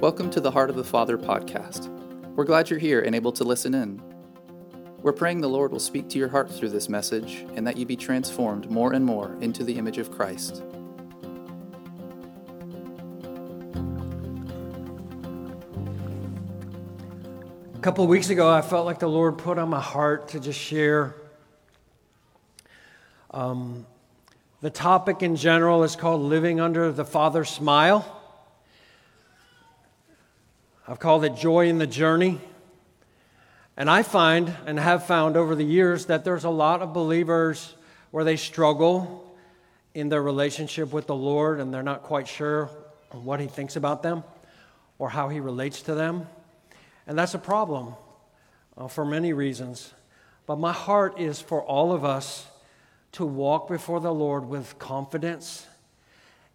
Welcome to the Heart of the Father podcast. We're glad you're here and able to listen in. We're praying the Lord will speak to your heart through this message and that you be transformed more and more into the image of Christ. A couple of weeks ago, I felt like the Lord put on my heart to just share. Um, the topic in general is called Living Under the Father's Smile. I've called it Joy in the Journey. And I find and have found over the years that there's a lot of believers where they struggle in their relationship with the Lord and they're not quite sure what He thinks about them or how He relates to them. And that's a problem uh, for many reasons. But my heart is for all of us to walk before the Lord with confidence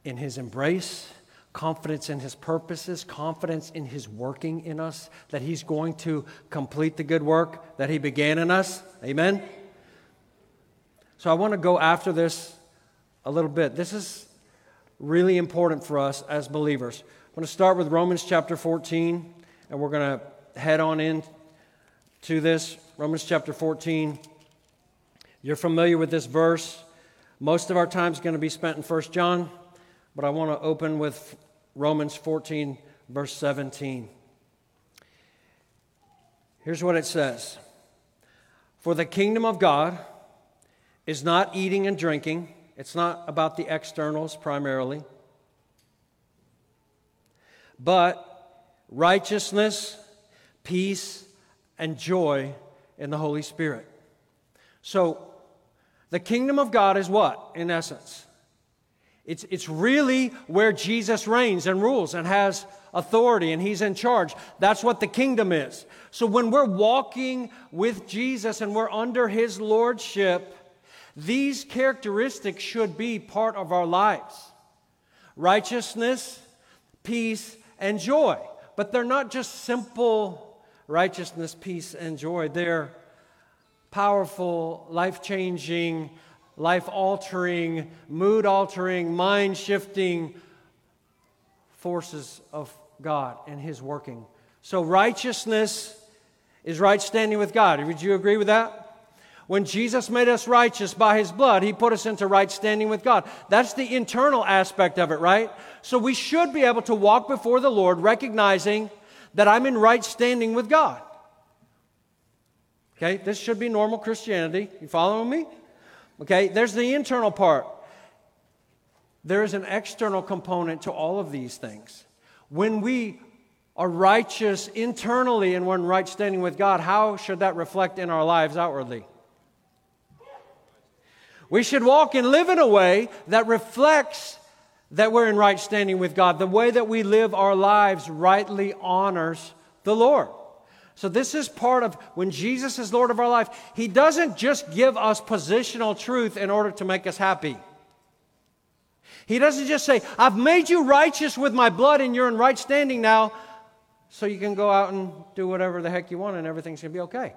in His embrace confidence in his purposes, confidence in his working in us, that he's going to complete the good work that he began in us. Amen? So I want to go after this a little bit. This is really important for us as believers. I'm going to start with Romans chapter 14, and we're going to head on in to this. Romans chapter 14. You're familiar with this verse. Most of our time is going to be spent in 1 John. But I want to open with Romans 14, verse 17. Here's what it says For the kingdom of God is not eating and drinking, it's not about the externals primarily, but righteousness, peace, and joy in the Holy Spirit. So, the kingdom of God is what, in essence? It's, it's really where Jesus reigns and rules and has authority and he's in charge. That's what the kingdom is. So when we're walking with Jesus and we're under his lordship, these characteristics should be part of our lives righteousness, peace, and joy. But they're not just simple righteousness, peace, and joy. They're powerful, life changing, life altering, mood altering, mind shifting forces of God and His working. So, righteousness is right standing with God. Would you agree with that? When Jesus made us righteous by His blood, He put us into right standing with God. That's the internal aspect of it, right? So, we should be able to walk before the Lord recognizing that I'm in right standing with God. Okay, this should be normal Christianity. You following me? Okay, there's the internal part. There is an external component to all of these things. When we are righteous internally and we're in right standing with God, how should that reflect in our lives outwardly? We should walk and live in a way that reflects that we're in right standing with God. The way that we live our lives rightly honors the Lord. So, this is part of when Jesus is Lord of our life, He doesn't just give us positional truth in order to make us happy. He doesn't just say, I've made you righteous with my blood and you're in right standing now, so you can go out and do whatever the heck you want and everything's going to be okay.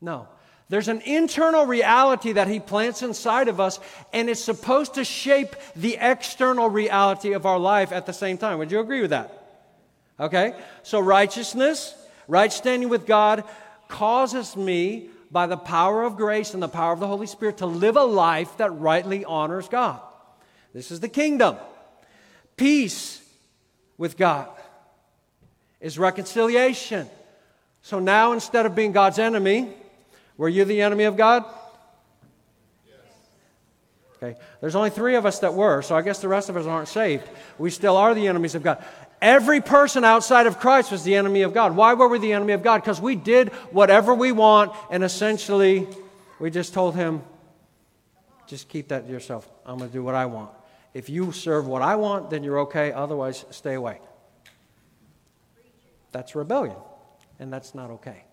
No. There's an internal reality that He plants inside of us, and it's supposed to shape the external reality of our life at the same time. Would you agree with that? Okay? So, righteousness Right standing with God causes me, by the power of grace and the power of the Holy Spirit, to live a life that rightly honors God. This is the kingdom. Peace with God is reconciliation. So now, instead of being God's enemy, were you the enemy of God? Okay. There's only three of us that were, so I guess the rest of us aren't saved. We still are the enemies of God. Every person outside of Christ was the enemy of God. Why were we the enemy of God? Because we did whatever we want, and essentially, we just told him, just keep that to yourself. I'm going to do what I want. If you serve what I want, then you're okay. Otherwise, stay away. That's rebellion, and that's not okay.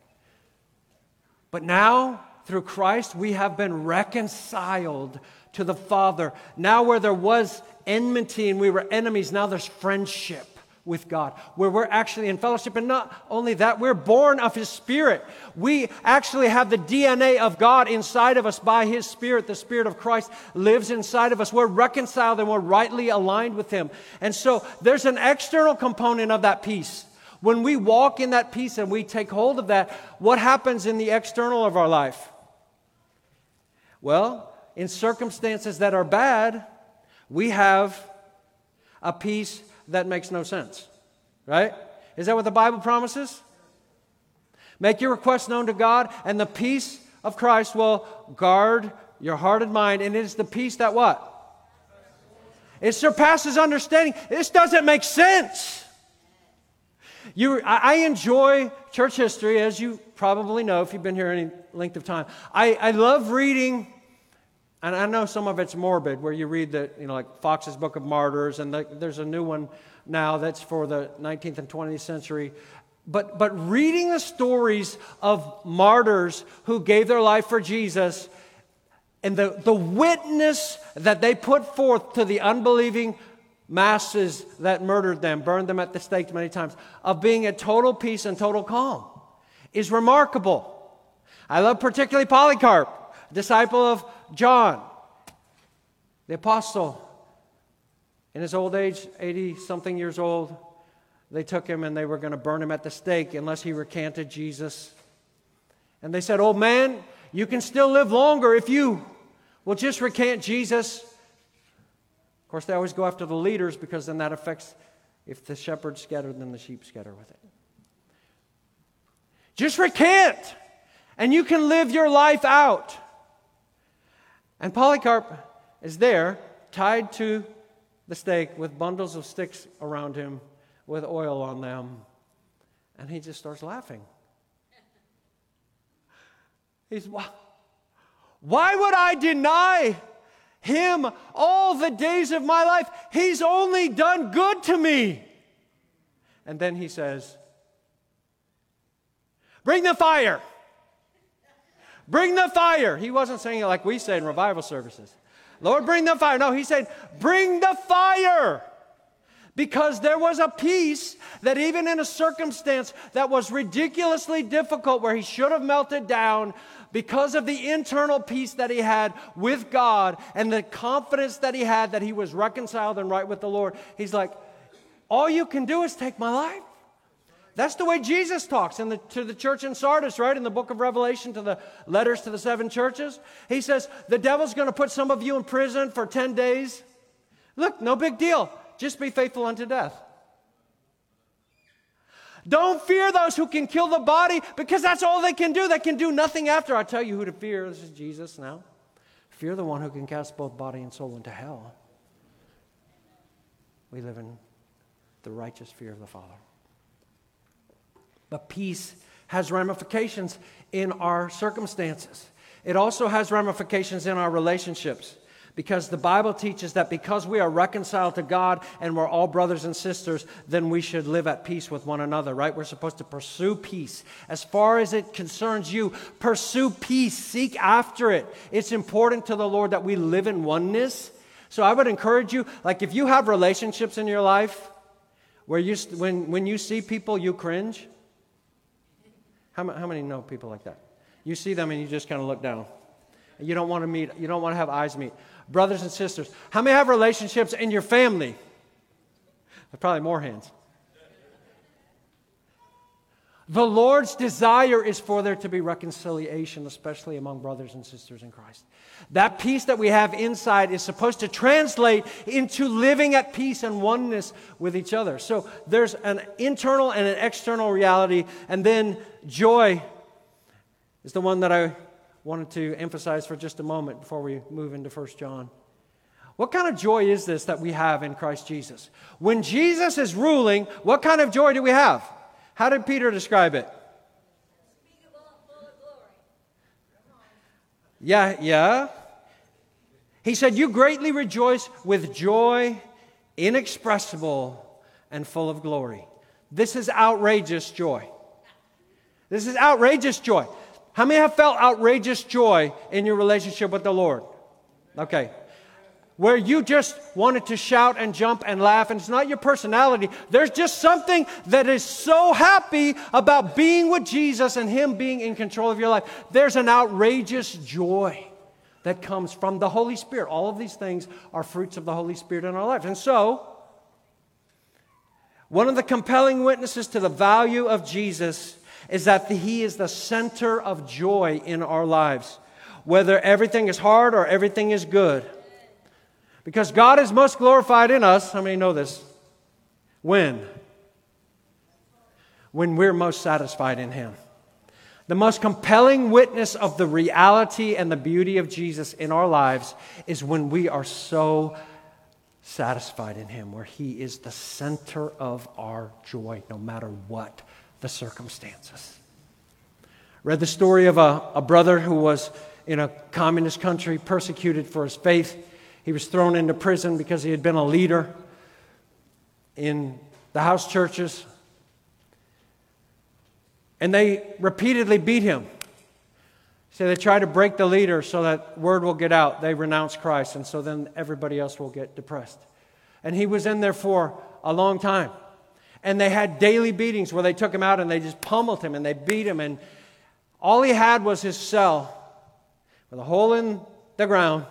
But now, through Christ, we have been reconciled to the Father. Now, where there was enmity and we were enemies, now there's friendship with God, where we're actually in fellowship. And not only that, we're born of His Spirit. We actually have the DNA of God inside of us by His Spirit. The Spirit of Christ lives inside of us. We're reconciled and we're rightly aligned with Him. And so there's an external component of that peace. When we walk in that peace and we take hold of that, what happens in the external of our life? Well, in circumstances that are bad, we have a peace that makes no sense. Right? Is that what the Bible promises? Make your request known to God, and the peace of Christ will guard your heart and mind. And it is the peace that what? It surpasses understanding. This doesn't make sense. You, I enjoy church history, as you probably know if you've been here any length of time. I, I love reading and I know some of it's morbid, where you read the, you know, like Fox's Book of Martyrs, and the, there's a new one now that's for the 19th and 20th century. But, but reading the stories of martyrs who gave their life for Jesus and the, the witness that they put forth to the unbelieving masses that murdered them, burned them at the stake many times, of being at total peace and total calm is remarkable. I love particularly Polycarp, disciple of John, the apostle, in his old age, 80 something years old, they took him and they were going to burn him at the stake unless he recanted Jesus. And they said, Old man, you can still live longer if you will just recant Jesus. Of course, they always go after the leaders because then that affects if the shepherd scatter, then the sheep scatter with it. Just recant, and you can live your life out. And Polycarp is there, tied to the stake with bundles of sticks around him with oil on them. And he just starts laughing. He's, why why would I deny him all the days of my life? He's only done good to me. And then he says, Bring the fire. Bring the fire. He wasn't saying it like we say in revival services. Lord, bring the fire. No, he said, Bring the fire. Because there was a peace that, even in a circumstance that was ridiculously difficult, where he should have melted down, because of the internal peace that he had with God and the confidence that he had that he was reconciled and right with the Lord, he's like, All you can do is take my life. That's the way Jesus talks in the, to the church in Sardis, right? In the book of Revelation, to the letters to the seven churches. He says, The devil's going to put some of you in prison for 10 days. Look, no big deal. Just be faithful unto death. Don't fear those who can kill the body because that's all they can do. They can do nothing after. I tell you who to fear. This is Jesus now. Fear the one who can cast both body and soul into hell. We live in the righteous fear of the Father. But peace has ramifications in our circumstances. It also has ramifications in our relationships because the Bible teaches that because we are reconciled to God and we're all brothers and sisters, then we should live at peace with one another, right? We're supposed to pursue peace. As far as it concerns you, pursue peace, seek after it. It's important to the Lord that we live in oneness. So I would encourage you, like if you have relationships in your life where you, when, when you see people, you cringe, how, how many know people like that? You see them and you just kind of look down. You don't want to meet, you don't want to have eyes meet. Brothers and sisters, how many have relationships in your family? Probably more hands. The Lord's desire is for there to be reconciliation, especially among brothers and sisters in Christ. That peace that we have inside is supposed to translate into living at peace and oneness with each other. So there's an internal and an external reality, and then joy is the one that I wanted to emphasize for just a moment before we move into 1 John. What kind of joy is this that we have in Christ Jesus? When Jesus is ruling, what kind of joy do we have? How did Peter describe it? Yeah, yeah. He said, You greatly rejoice with joy inexpressible and full of glory. This is outrageous joy. This is outrageous joy. How many have felt outrageous joy in your relationship with the Lord? Okay. Where you just wanted to shout and jump and laugh, and it's not your personality. There's just something that is so happy about being with Jesus and Him being in control of your life. There's an outrageous joy that comes from the Holy Spirit. All of these things are fruits of the Holy Spirit in our lives. And so, one of the compelling witnesses to the value of Jesus is that He is the center of joy in our lives, whether everything is hard or everything is good. Because God is most glorified in us. How many know this? When? When we're most satisfied in Him. The most compelling witness of the reality and the beauty of Jesus in our lives is when we are so satisfied in Him, where He is the center of our joy, no matter what the circumstances. Read the story of a, a brother who was in a communist country, persecuted for his faith. He was thrown into prison because he had been a leader in the house churches. And they repeatedly beat him. So they try to break the leader so that word will get out. They renounce Christ, and so then everybody else will get depressed. And he was in there for a long time. And they had daily beatings where they took him out and they just pummeled him and they beat him. And all he had was his cell with a hole in the ground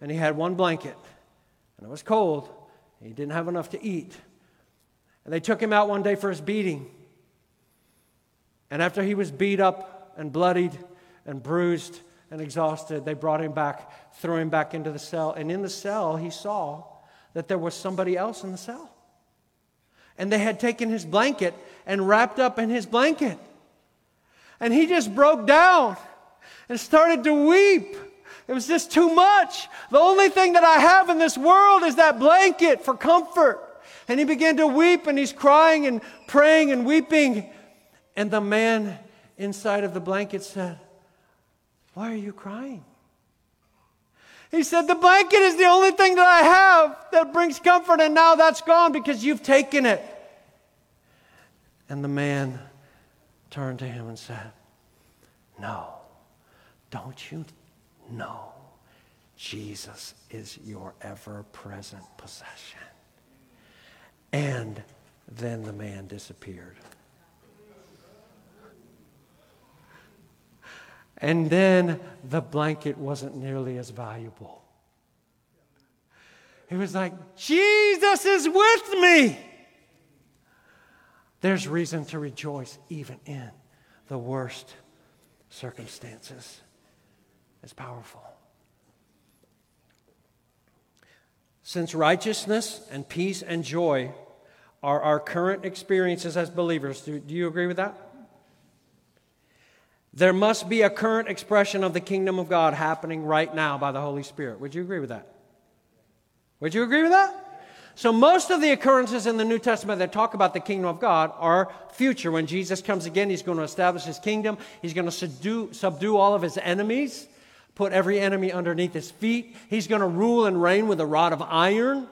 and he had one blanket, and it was cold. He didn't have enough to eat. And they took him out one day for his beating. And after he was beat up and bloodied and bruised and exhausted, they brought him back, threw him back into the cell. And in the cell, he saw that there was somebody else in the cell. And they had taken his blanket and wrapped up in his blanket. And he just broke down and started to weep. It was just too much. The only thing that I have in this world is that blanket for comfort. And he began to weep and he's crying and praying and weeping. And the man inside of the blanket said, Why are you crying? He said, The blanket is the only thing that I have that brings comfort, and now that's gone because you've taken it. And the man turned to him and said, No, don't you no, Jesus is your ever present possession. And then the man disappeared. And then the blanket wasn't nearly as valuable. It was like, Jesus is with me. There's reason to rejoice even in the worst circumstances is powerful. Since righteousness and peace and joy are our current experiences as believers, do, do you agree with that? There must be a current expression of the kingdom of God happening right now by the Holy Spirit. Would you agree with that? Would you agree with that? So, most of the occurrences in the New Testament that talk about the kingdom of God are future. When Jesus comes again, he's going to establish his kingdom, he's going to subdue, subdue all of his enemies put every enemy underneath his feet. He's going to rule and reign with a rod of iron.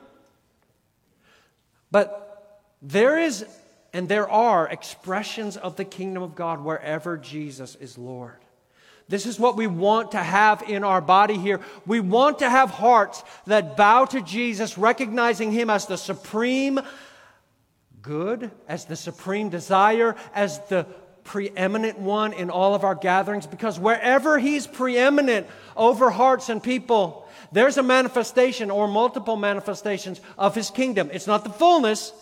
But there is and there are expressions of the kingdom of God wherever Jesus is Lord. This is what we want to have in our body here. We want to have hearts that bow to Jesus, recognizing Him as the supreme good, as the supreme desire, as the preeminent one in all of our gatherings because wherever he's preeminent over hearts and people, there's a manifestation or multiple manifestations of his kingdom. It's not the fullness.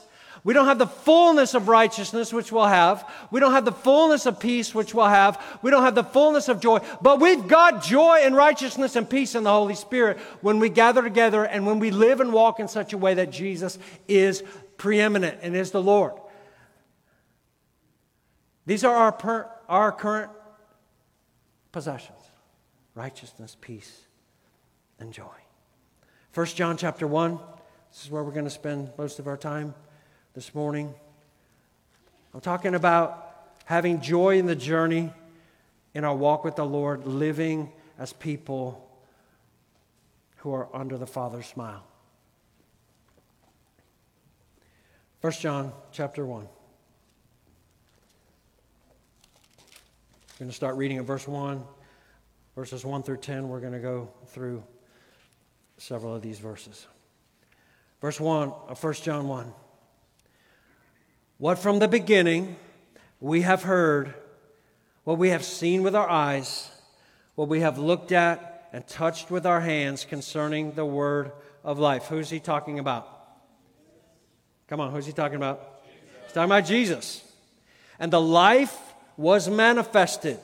We don't have the fullness of righteousness, which we'll have. We don't have the fullness of peace, which we'll have. We don't have the fullness of joy. But we've got joy and righteousness and peace in the Holy Spirit when we gather together and when we live and walk in such a way that Jesus is preeminent and is the Lord. These are our, per, our current possessions righteousness, peace, and joy. 1 John chapter 1, this is where we're going to spend most of our time this morning. I'm talking about having joy in the journey in our walk with the Lord, living as people who are under the Father's smile. 1 John chapter 1. Going to start reading at verse 1. Verses 1 through 10, we're going to go through several of these verses. Verse 1 uh, of 1 John 1. What from the beginning we have heard, what we have seen with our eyes, what we have looked at and touched with our hands concerning the word of life. Who's he talking about? Come on, who's he talking about? He's talking about Jesus. And the life was manifested.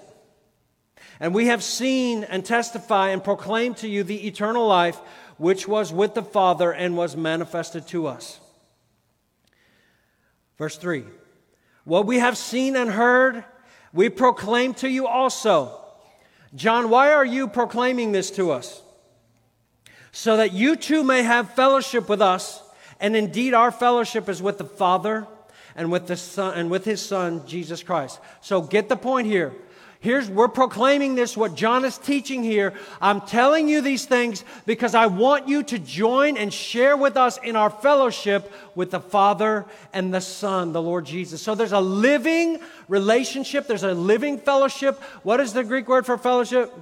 And we have seen and testify and proclaim to you the eternal life which was with the Father and was manifested to us. Verse 3 What we have seen and heard, we proclaim to you also. John, why are you proclaiming this to us? So that you too may have fellowship with us, and indeed our fellowship is with the Father and with the Son and with his Son Jesus Christ. So get the point here. Here's, we're proclaiming this, what John is teaching here. I'm telling you these things because I want you to join and share with us in our fellowship with the Father and the Son, the Lord Jesus. So there's a living relationship, there's a living fellowship. What is the Greek word for fellowship?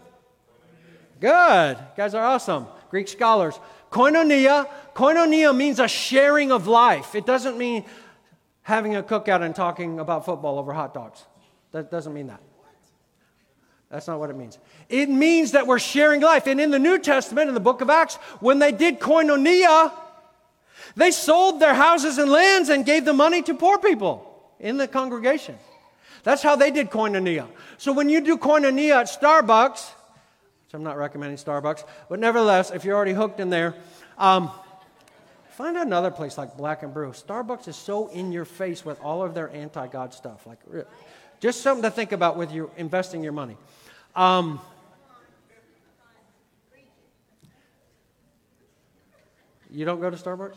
Good. You guys are awesome. Greek scholars. Koinonia. Koinonia means a sharing of life. It doesn't mean having a cookout and talking about football over hot dogs. That doesn't mean that. That's not what it means. It means that we're sharing life. And in the New Testament, in the book of Acts, when they did koinonia, they sold their houses and lands and gave the money to poor people in the congregation. That's how they did koinonia. So when you do koinonia at Starbucks, which I'm not recommending Starbucks, but nevertheless, if you're already hooked in there, um, find another place like Black and Brew. Starbucks is so in your face with all of their anti God stuff. Like, just something to think about with you investing your money. Um, you don't go to Starbucks?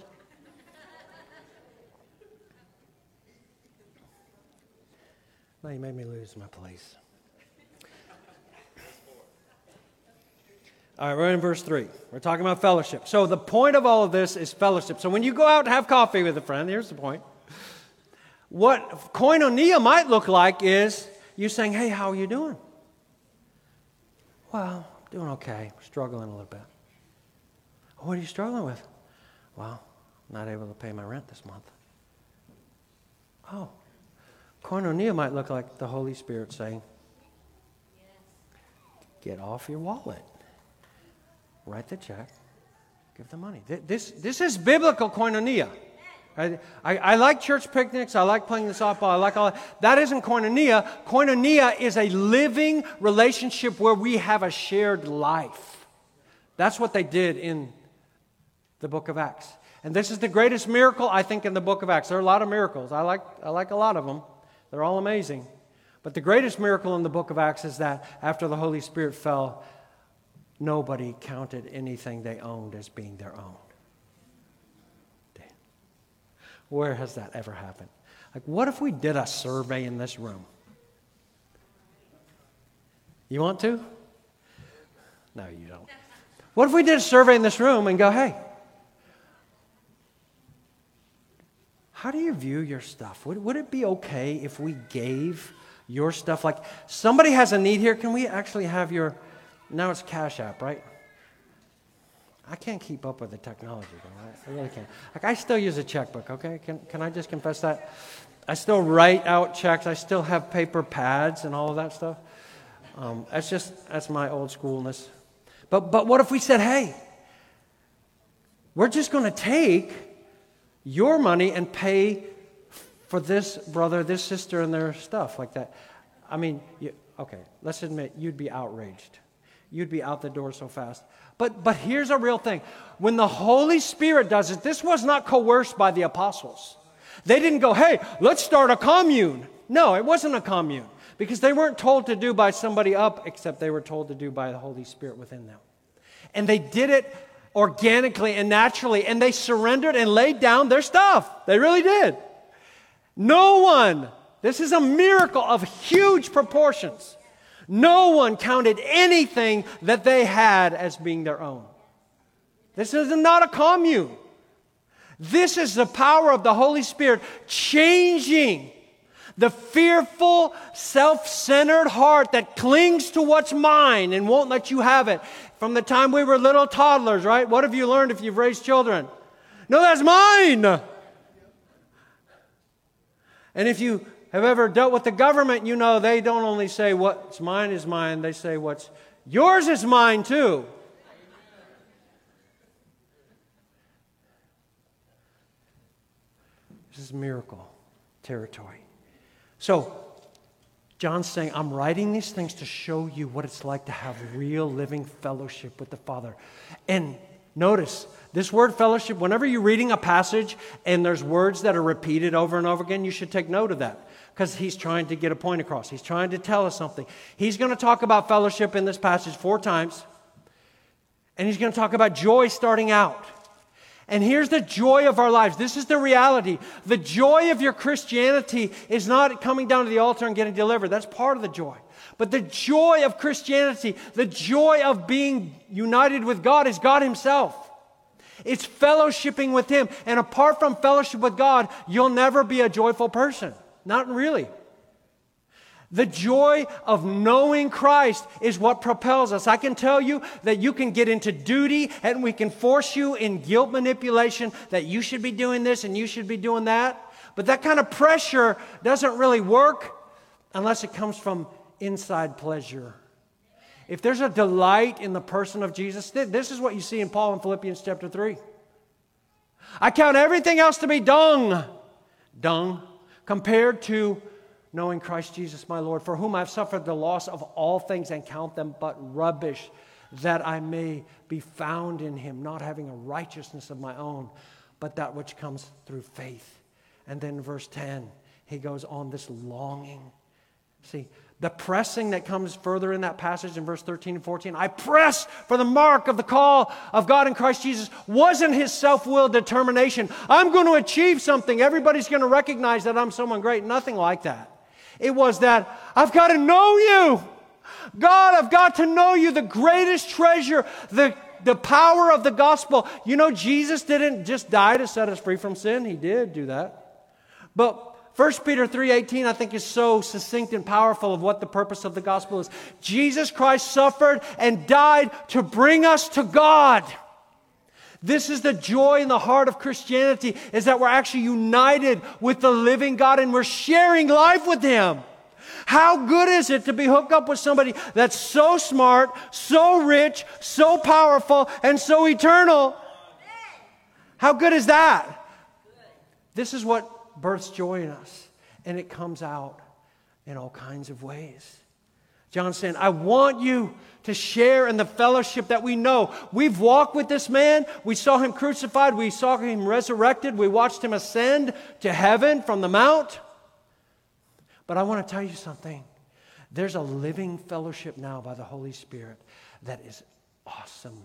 No, you made me lose my place. All right, we're in verse 3. We're talking about fellowship. So, the point of all of this is fellowship. So, when you go out and have coffee with a friend, here's the point. What koinonia might look like is you saying, Hey, how are you doing? Well, doing okay. Struggling a little bit. What are you struggling with? Well, not able to pay my rent this month. Oh, koinonia might look like the Holy Spirit saying, Get off your wallet. Write the check. Give the money. This, this is biblical koinonia. I, I, I, like church picnics. I like playing the softball. I like all that. That isn't koinonia. Koinonia is a living relationship where we have a shared life. That's what they did in the book of Acts. And this is the greatest miracle, I think, in the book of Acts. There are a lot of miracles. I like, I like a lot of them, they're all amazing. But the greatest miracle in the book of Acts is that after the Holy Spirit fell, nobody counted anything they owned as being their own. Where has that ever happened? Like, what if we did a survey in this room? You want to? No, you don't. What if we did a survey in this room and go, hey, how do you view your stuff? Would, would it be okay if we gave your stuff? Like, somebody has a need here. Can we actually have your, now it's Cash App, right? I can't keep up with the technology, though. I really can't. Like, I still use a checkbook, okay? Can, can I just confess that? I still write out checks. I still have paper pads and all of that stuff. Um, that's just, that's my old schoolness. But, but what if we said, hey, we're just going to take your money and pay for this brother, this sister, and their stuff like that? I mean, you, okay, let's admit you'd be outraged. You'd be out the door so fast. But, but here's a real thing. When the Holy Spirit does it, this was not coerced by the apostles. They didn't go, hey, let's start a commune. No, it wasn't a commune because they weren't told to do by somebody up, except they were told to do by the Holy Spirit within them. And they did it organically and naturally, and they surrendered and laid down their stuff. They really did. No one, this is a miracle of huge proportions. No one counted anything that they had as being their own. This is not a commune. This is the power of the Holy Spirit changing the fearful, self centered heart that clings to what's mine and won't let you have it, from the time we were little toddlers, right? What have you learned if you've raised children? No, that's mine. And if you have ever dealt with the government, you know they don't only say what's mine is mine, they say what's yours is mine too. This is miracle territory. So, John's saying, I'm writing these things to show you what it's like to have real living fellowship with the Father. And notice, this word fellowship, whenever you're reading a passage and there's words that are repeated over and over again, you should take note of that because he's trying to get a point across. He's trying to tell us something. He's going to talk about fellowship in this passage four times, and he's going to talk about joy starting out. And here's the joy of our lives. This is the reality. The joy of your Christianity is not coming down to the altar and getting delivered. That's part of the joy. But the joy of Christianity, the joy of being united with God, is God Himself. It's fellowshipping with Him. And apart from fellowship with God, you'll never be a joyful person. Not really. The joy of knowing Christ is what propels us. I can tell you that you can get into duty and we can force you in guilt manipulation that you should be doing this and you should be doing that. But that kind of pressure doesn't really work unless it comes from inside pleasure. If there's a delight in the person of Jesus, this is what you see in Paul in Philippians chapter 3. I count everything else to be dung, dung, compared to knowing Christ Jesus my Lord, for whom I've suffered the loss of all things and count them but rubbish, that I may be found in him, not having a righteousness of my own, but that which comes through faith. And then verse 10, he goes on this longing. See, the pressing that comes further in that passage in verse 13 and 14, I press for the mark of the call of God in Christ Jesus, wasn't his self willed determination. I'm going to achieve something. Everybody's going to recognize that I'm someone great. Nothing like that. It was that I've got to know you. God, I've got to know you, the greatest treasure, the, the power of the gospel. You know, Jesus didn't just die to set us free from sin. He did do that. But 1 Peter 3:18 I think is so succinct and powerful of what the purpose of the gospel is. Jesus Christ suffered and died to bring us to God. This is the joy in the heart of Christianity is that we're actually united with the living God and we're sharing life with him. How good is it to be hooked up with somebody that's so smart, so rich, so powerful, and so eternal? How good is that? This is what births joy in us, and it comes out in all kinds of ways. John saying, I want you to share in the fellowship that we know. We've walked with this man. We saw him crucified. We saw him resurrected. We watched him ascend to heaven from the mount. But I want to tell you something. There's a living fellowship now by the Holy Spirit that is awesome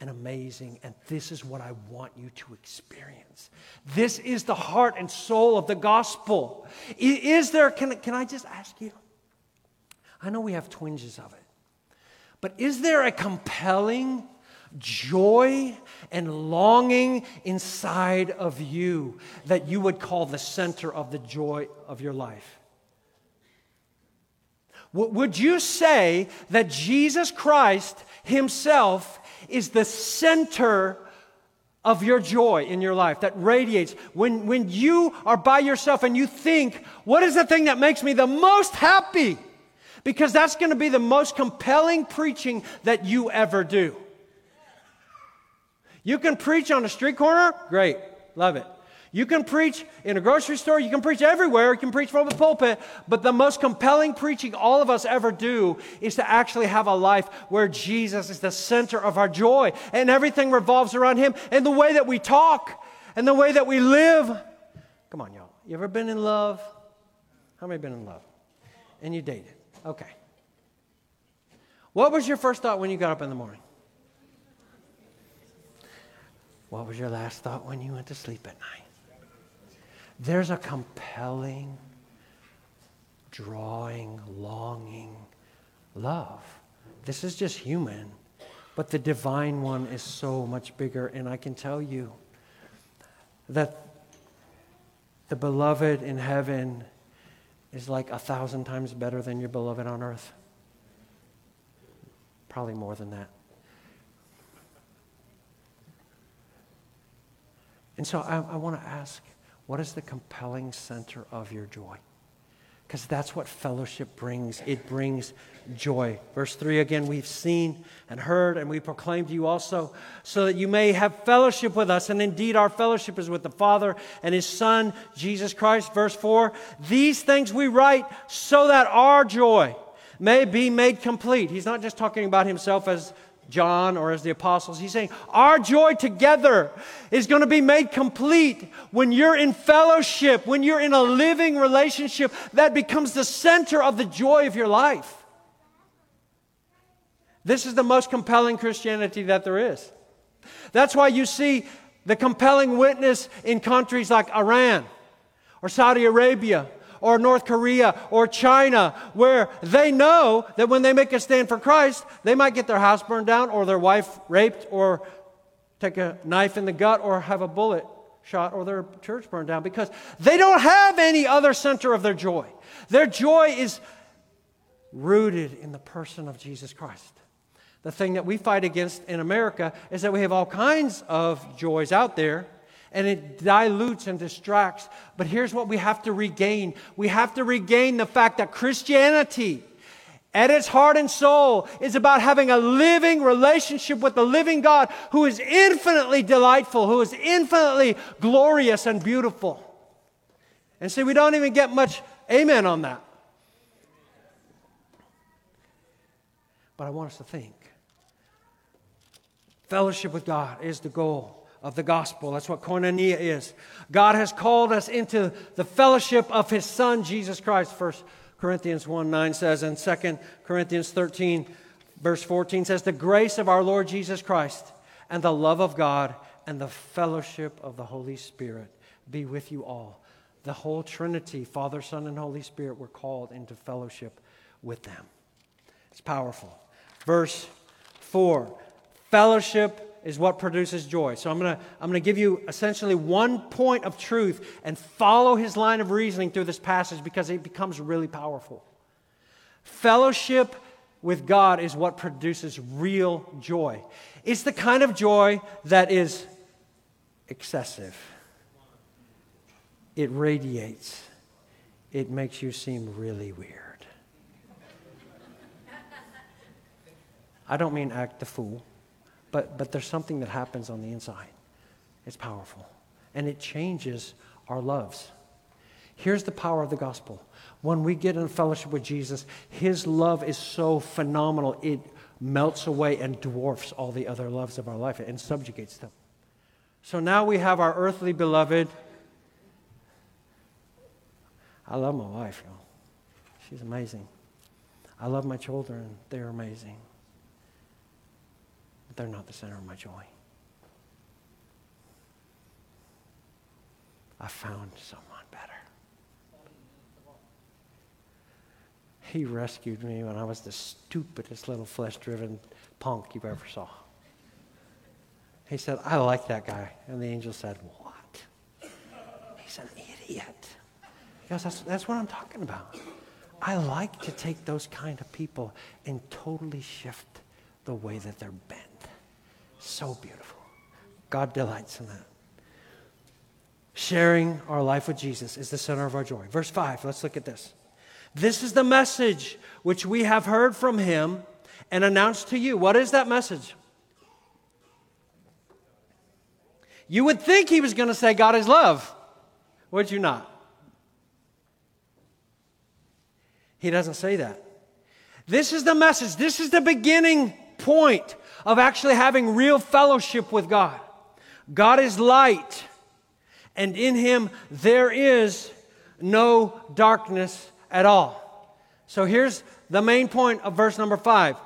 and amazing. And this is what I want you to experience. This is the heart and soul of the gospel. Is there, can, can I just ask you? I know we have twinges of it. But is there a compelling joy and longing inside of you that you would call the center of the joy of your life? Would you say that Jesus Christ Himself is the center of your joy in your life that radiates? When, when you are by yourself and you think, what is the thing that makes me the most happy? because that's going to be the most compelling preaching that you ever do. You can preach on a street corner, great, love it. You can preach in a grocery store, you can preach everywhere, you can preach from the pulpit, but the most compelling preaching all of us ever do is to actually have a life where Jesus is the center of our joy and everything revolves around Him and the way that we talk and the way that we live. Come on, y'all. You ever been in love? How many been in love? And you dated? Okay. What was your first thought when you got up in the morning? What was your last thought when you went to sleep at night? There's a compelling, drawing, longing love. This is just human, but the divine one is so much bigger. And I can tell you that the beloved in heaven is like a thousand times better than your beloved on earth. Probably more than that. And so I, I want to ask what is the compelling center of your joy? Because that's what fellowship brings. It brings joy. Verse 3 again, we've seen and heard, and we proclaim to you also, so that you may have fellowship with us. And indeed, our fellowship is with the Father and His Son, Jesus Christ. Verse 4 These things we write so that our joy may be made complete. He's not just talking about Himself as John or as the apostles. He's saying our joy together is going to be made complete when you're in fellowship, when you're in a living relationship that becomes the center of the joy of your life. This is the most compelling Christianity that there is. That's why you see the compelling witness in countries like Iran or Saudi Arabia or North Korea or China, where they know that when they make a stand for Christ, they might get their house burned down or their wife raped or take a knife in the gut or have a bullet shot or their church burned down because they don't have any other center of their joy. Their joy is rooted in the person of Jesus Christ. The thing that we fight against in America is that we have all kinds of joys out there and it dilutes and distracts. But here's what we have to regain we have to regain the fact that Christianity, at its heart and soul, is about having a living relationship with the living God who is infinitely delightful, who is infinitely glorious and beautiful. And see, we don't even get much amen on that. But I want us to think. Fellowship with God is the goal of the gospel. That's what koinonia is. God has called us into the fellowship of his Son, Jesus Christ. First Corinthians 1 9 says, and 2 Corinthians 13, verse 14 says, The grace of our Lord Jesus Christ and the love of God and the fellowship of the Holy Spirit be with you all. The whole Trinity, Father, Son, and Holy Spirit, were called into fellowship with them. It's powerful. Verse 4 Fellowship is what produces joy. So I'm going to I'm going to give you essentially one point of truth and follow his line of reasoning through this passage because it becomes really powerful. Fellowship with God is what produces real joy. It's the kind of joy that is excessive. It radiates. It makes you seem really weird. I don't mean act the fool. But, but there's something that happens on the inside. It's powerful. And it changes our loves. Here's the power of the gospel. When we get in fellowship with Jesus, his love is so phenomenal, it melts away and dwarfs all the other loves of our life and subjugates them. So now we have our earthly beloved. I love my wife, y'all. She's amazing. I love my children, they're amazing they're not the center of my joy. I found someone better. He rescued me when I was the stupidest little flesh driven punk you've ever saw. He said, I like that guy. And the angel said, What? He's an idiot. Because that's, that's what I'm talking about. I like to take those kind of people and totally shift the way that they're bent. So beautiful. God delights in that. Sharing our life with Jesus is the center of our joy. Verse 5, let's look at this. This is the message which we have heard from him and announced to you. What is that message? You would think he was going to say, God is love. Would you not? He doesn't say that. This is the message. This is the beginning point of actually having real fellowship with God. God is light, and in him there is no darkness at all. So here's the main point of verse number five.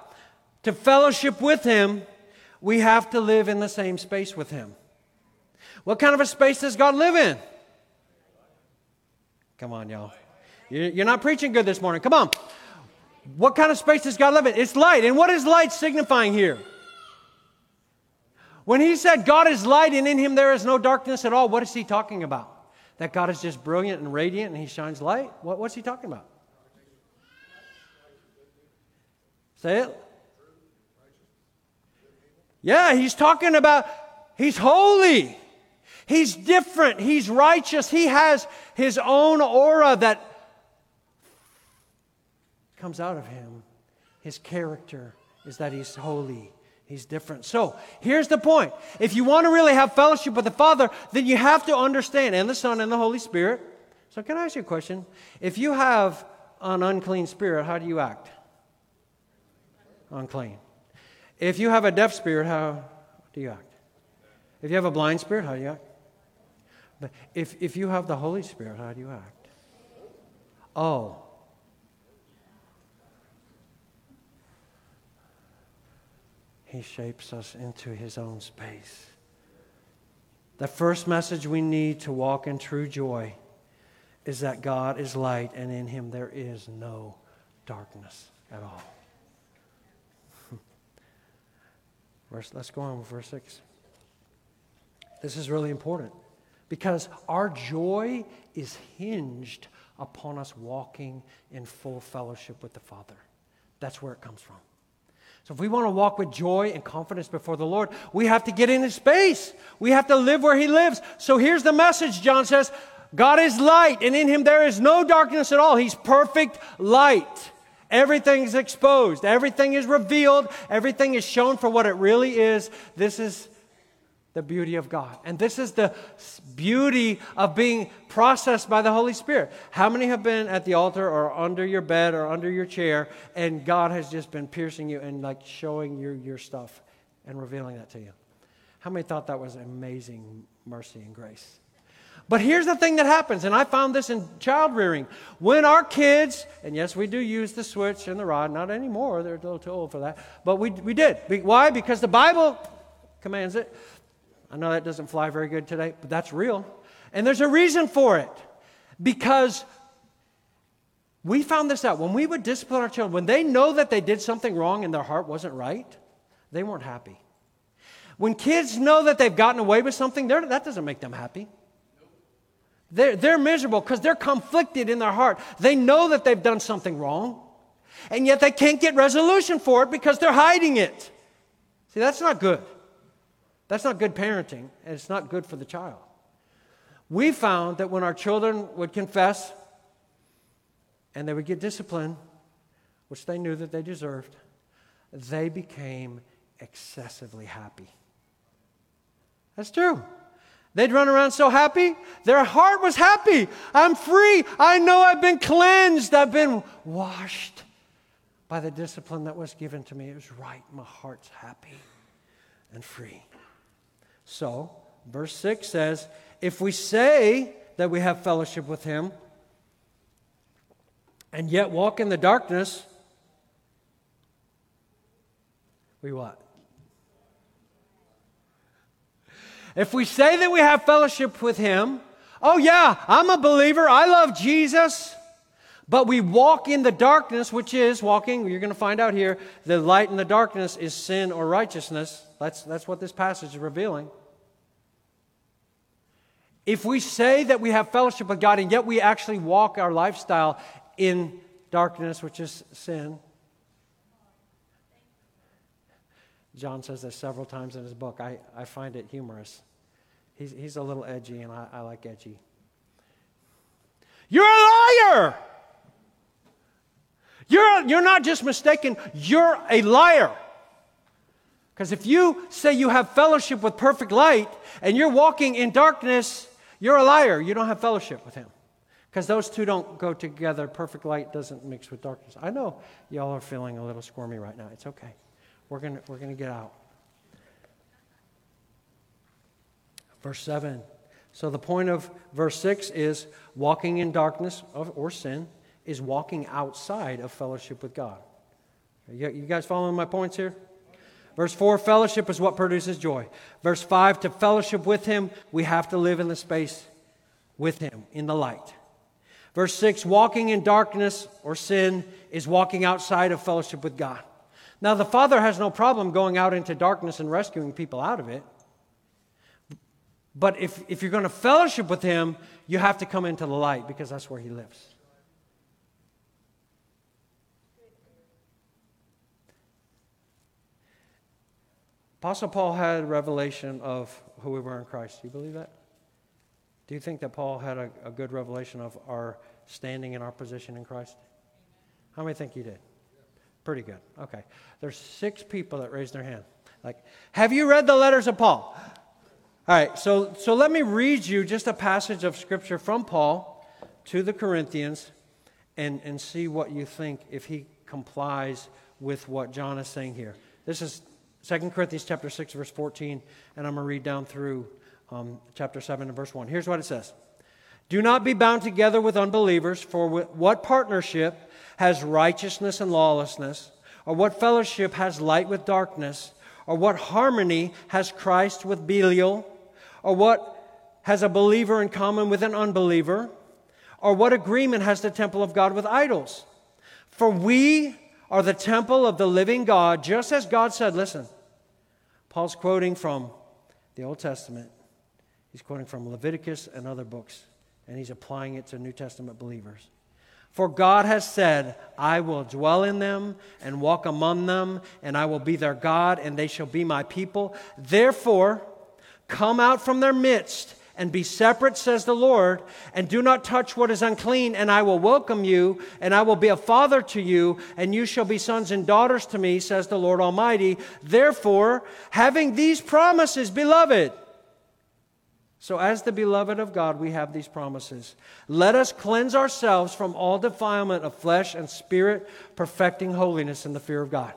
To fellowship with him, we have to live in the same space with him. What kind of a space does God live in? Come on, y'all. You're not preaching good this morning. Come on. What kind of space does God live in? It's light. And what is light signifying here? When he said God is light and in him there is no darkness at all, what is he talking about? That God is just brilliant and radiant and he shines light? What, what's he talking about? Say it. Yeah, he's talking about he's holy. He's different. He's righteous. He has his own aura that comes out of him. His character is that he's holy. He's different. So here's the point. If you want to really have fellowship with the Father, then you have to understand, and the Son and the Holy Spirit. So, can I ask you a question? If you have an unclean spirit, how do you act? Unclean. If you have a deaf spirit, how do you act? If you have a blind spirit, how do you act? But if, if you have the Holy Spirit, how do you act? Oh. He shapes us into His own space. The first message we need to walk in true joy is that God is light and in Him there is no darkness at all. Verse, let's go on with verse 6. This is really important because our joy is hinged upon us walking in full fellowship with the Father. That's where it comes from. So, if we want to walk with joy and confidence before the Lord, we have to get in His space. We have to live where He lives. So, here's the message John says God is light, and in Him there is no darkness at all. He's perfect light. Everything is exposed, everything is revealed, everything is shown for what it really is. This is the beauty of God. And this is the beauty of being processed by the Holy Spirit. How many have been at the altar or under your bed or under your chair and God has just been piercing you and like showing you your stuff and revealing that to you? How many thought that was amazing mercy and grace? But here's the thing that happens, and I found this in child rearing. When our kids, and yes, we do use the switch and the rod, not anymore, they're a little too old for that, but we, we did. Why? Because the Bible commands it. I know that doesn't fly very good today, but that's real. And there's a reason for it. Because we found this out. When we would discipline our children, when they know that they did something wrong and their heart wasn't right, they weren't happy. When kids know that they've gotten away with something, that doesn't make them happy. They're, they're miserable because they're conflicted in their heart. They know that they've done something wrong, and yet they can't get resolution for it because they're hiding it. See, that's not good. That's not good parenting, and it's not good for the child. We found that when our children would confess and they would get discipline, which they knew that they deserved, they became excessively happy. That's true. They'd run around so happy. Their heart was happy. I'm free. I know I've been cleansed. I've been washed by the discipline that was given to me. It was right. My heart's happy and free. So, verse 6 says, If we say that we have fellowship with him and yet walk in the darkness, we what? If we say that we have fellowship with him, oh yeah, I'm a believer, I love Jesus, but we walk in the darkness, which is walking, you're going to find out here, the light in the darkness is sin or righteousness. That's, that's what this passage is revealing. If we say that we have fellowship with God and yet we actually walk our lifestyle in darkness, which is sin, John says this several times in his book. I, I find it humorous. He's, he's a little edgy, and I, I like edgy. You're a liar! You're, you're not just mistaken, you're a liar. Because if you say you have fellowship with perfect light and you're walking in darkness, you're a liar. You don't have fellowship with him. Because those two don't go together. Perfect light doesn't mix with darkness. I know y'all are feeling a little squirmy right now. It's okay. We're going we're going to get out. Verse 7. So the point of verse 6 is walking in darkness or sin is walking outside of fellowship with God. You guys following my points here? Verse 4 fellowship is what produces joy. Verse 5 to fellowship with Him, we have to live in the space with Him, in the light. Verse 6 walking in darkness or sin is walking outside of fellowship with God. Now, the Father has no problem going out into darkness and rescuing people out of it. But if, if you're going to fellowship with Him, you have to come into the light because that's where He lives. Apostle Paul had a revelation of who we were in Christ. Do you believe that? Do you think that Paul had a, a good revelation of our standing and our position in Christ? How many think you did? Pretty good. Okay. There's six people that raised their hand. Like, have you read the letters of Paul? All right, so, so let me read you just a passage of scripture from Paul to the Corinthians and, and see what you think if he complies with what John is saying here. This is 2 Corinthians chapter 6, verse 14, and I'm going to read down through um, chapter 7 and verse 1. Here's what it says Do not be bound together with unbelievers, for what partnership has righteousness and lawlessness? Or what fellowship has light with darkness? Or what harmony has Christ with Belial? Or what has a believer in common with an unbeliever? Or what agreement has the temple of God with idols? For we are the temple of the living God, just as God said. Listen, Paul's quoting from the Old Testament, he's quoting from Leviticus and other books, and he's applying it to New Testament believers. For God has said, I will dwell in them and walk among them, and I will be their God, and they shall be my people. Therefore, Come out from their midst and be separate, says the Lord, and do not touch what is unclean, and I will welcome you, and I will be a father to you, and you shall be sons and daughters to me, says the Lord Almighty. Therefore, having these promises, beloved, so, as the beloved of God, we have these promises. Let us cleanse ourselves from all defilement of flesh and spirit, perfecting holiness in the fear of God.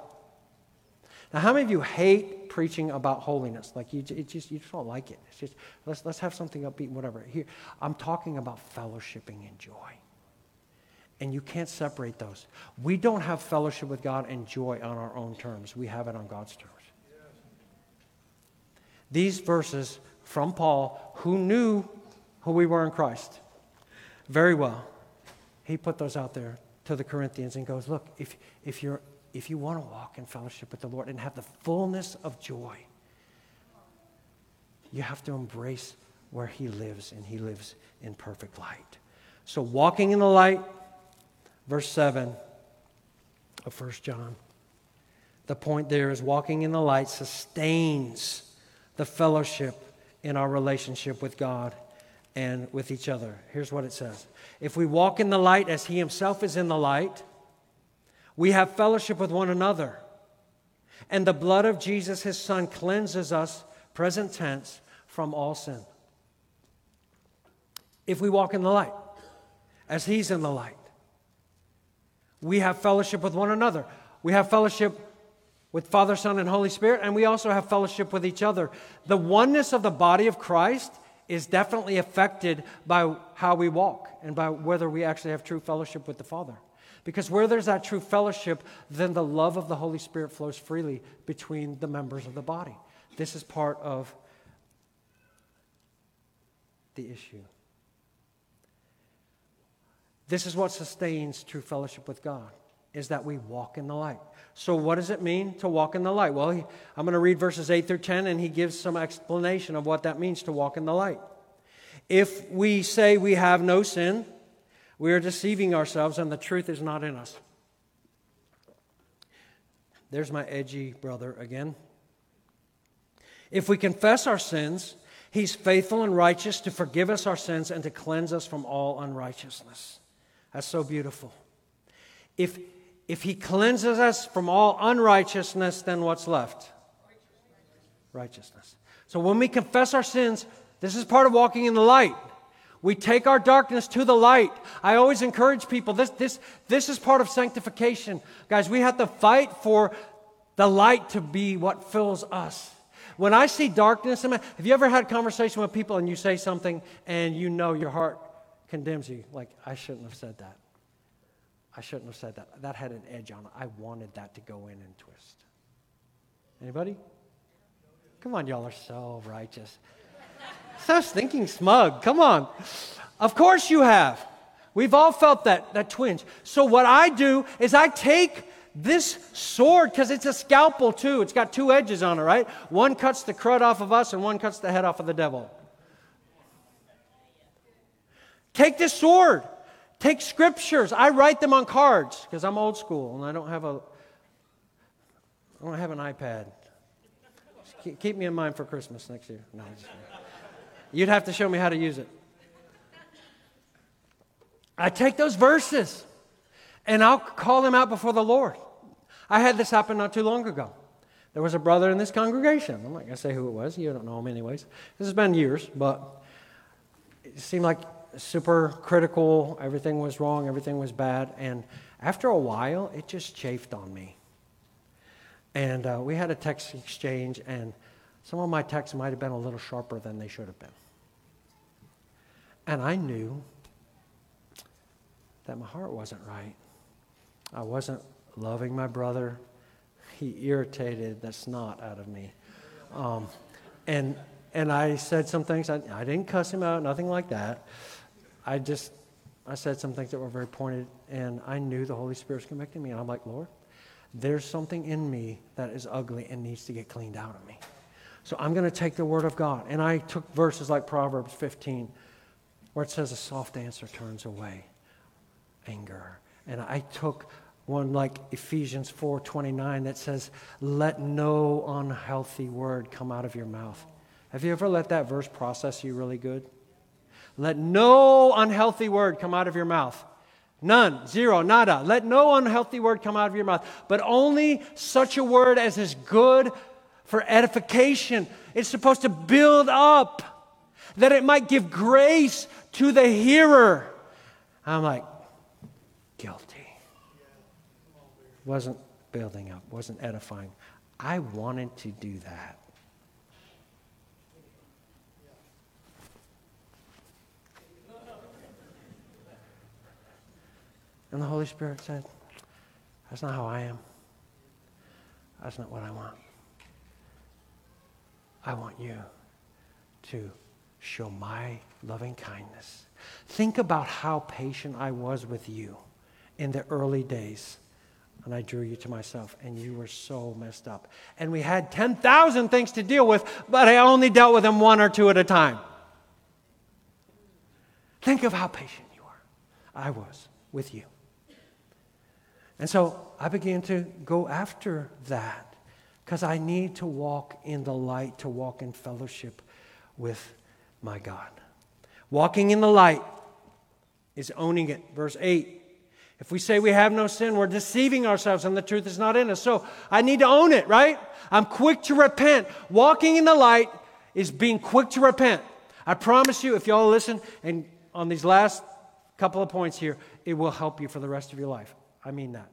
Now, how many of you hate preaching about holiness? Like you, just you just don't like it. It's just let's let's have something upbeat, whatever. Here, I'm talking about fellowshipping and joy, and you can't separate those. We don't have fellowship with God and joy on our own terms. We have it on God's terms. These verses from Paul, who knew who we were in Christ very well, he put those out there to the Corinthians and goes, Look, if, if you're if you want to walk in fellowship with the Lord and have the fullness of joy, you have to embrace where He lives, and He lives in perfect light. So, walking in the light, verse 7 of 1 John. The point there is walking in the light sustains the fellowship in our relationship with God and with each other. Here's what it says If we walk in the light as He Himself is in the light, we have fellowship with one another. And the blood of Jesus, his son, cleanses us, present tense, from all sin. If we walk in the light, as he's in the light, we have fellowship with one another. We have fellowship with Father, Son, and Holy Spirit, and we also have fellowship with each other. The oneness of the body of Christ is definitely affected by how we walk and by whether we actually have true fellowship with the Father. Because where there's that true fellowship, then the love of the Holy Spirit flows freely between the members of the body. This is part of the issue. This is what sustains true fellowship with God is that we walk in the light. So what does it mean to walk in the light? Well, he, I'm going to read verses 8 through 10 and he gives some explanation of what that means to walk in the light. If we say we have no sin, we are deceiving ourselves, and the truth is not in us. There's my edgy brother again. If we confess our sins, He's faithful and righteous to forgive us our sins and to cleanse us from all unrighteousness. That's so beautiful. If, if He cleanses us from all unrighteousness, then what's left? Righteousness. So when we confess our sins, this is part of walking in the light. We take our darkness to the light. I always encourage people this, this, this is part of sanctification. Guys, we have to fight for the light to be what fills us. When I see darkness, in my, have you ever had a conversation with people and you say something and you know your heart condemns you? Like, I shouldn't have said that. I shouldn't have said that. That had an edge on it. I wanted that to go in and twist. Anybody? Come on, y'all are so righteous. So thinking smug. Come on. Of course you have. We've all felt that, that twinge. So what I do is I take this sword, because it's a scalpel too. It's got two edges on it, right? One cuts the crud off of us and one cuts the head off of the devil. Take this sword. Take scriptures. I write them on cards because I'm old school and I don't have a I don't have an iPad. Keep me in mind for Christmas next year. No, You'd have to show me how to use it. I take those verses and I'll call them out before the Lord. I had this happen not too long ago. There was a brother in this congregation. I'm not going to say who it was. You don't know him, anyways. This has been years, but it seemed like super critical. Everything was wrong, everything was bad. And after a while, it just chafed on me. And uh, we had a text exchange, and some of my texts might have been a little sharper than they should have been. And I knew that my heart wasn't right. I wasn't loving my brother. He irritated the snot out of me. Um, and, and I said some things. I, I didn't cuss him out, nothing like that. I just, I said some things that were very pointed, and I knew the Holy Spirit was convicting me. And I'm like, Lord, there's something in me that is ugly and needs to get cleaned out of me. So I'm going to take the Word of God. And I took verses like Proverbs 15, where it says, A soft answer turns away anger. And I took one like Ephesians 4:29 that says, "Let no unhealthy word come out of your mouth." Have you ever let that verse process you really good? Let no unhealthy word come out of your mouth. None, zero, nada. Let no unhealthy word come out of your mouth, but only such a word as is good for edification. It's supposed to build up, that it might give grace to the hearer. I'm like, guilty. Wasn't building up, wasn't edifying. I wanted to do that. And the Holy Spirit said, That's not how I am. That's not what I want. I want you to show my loving kindness. Think about how patient I was with you in the early days. And I drew you to myself, and you were so messed up. And we had 10,000 things to deal with, but I only dealt with them one or two at a time. Think of how patient you are. I was with you. And so I began to go after that because I need to walk in the light, to walk in fellowship with my God. Walking in the light is owning it. Verse 8. If we say we have no sin, we're deceiving ourselves and the truth is not in us. So I need to own it, right? I'm quick to repent. Walking in the light is being quick to repent. I promise you, if y'all listen and on these last couple of points here, it will help you for the rest of your life. I mean that.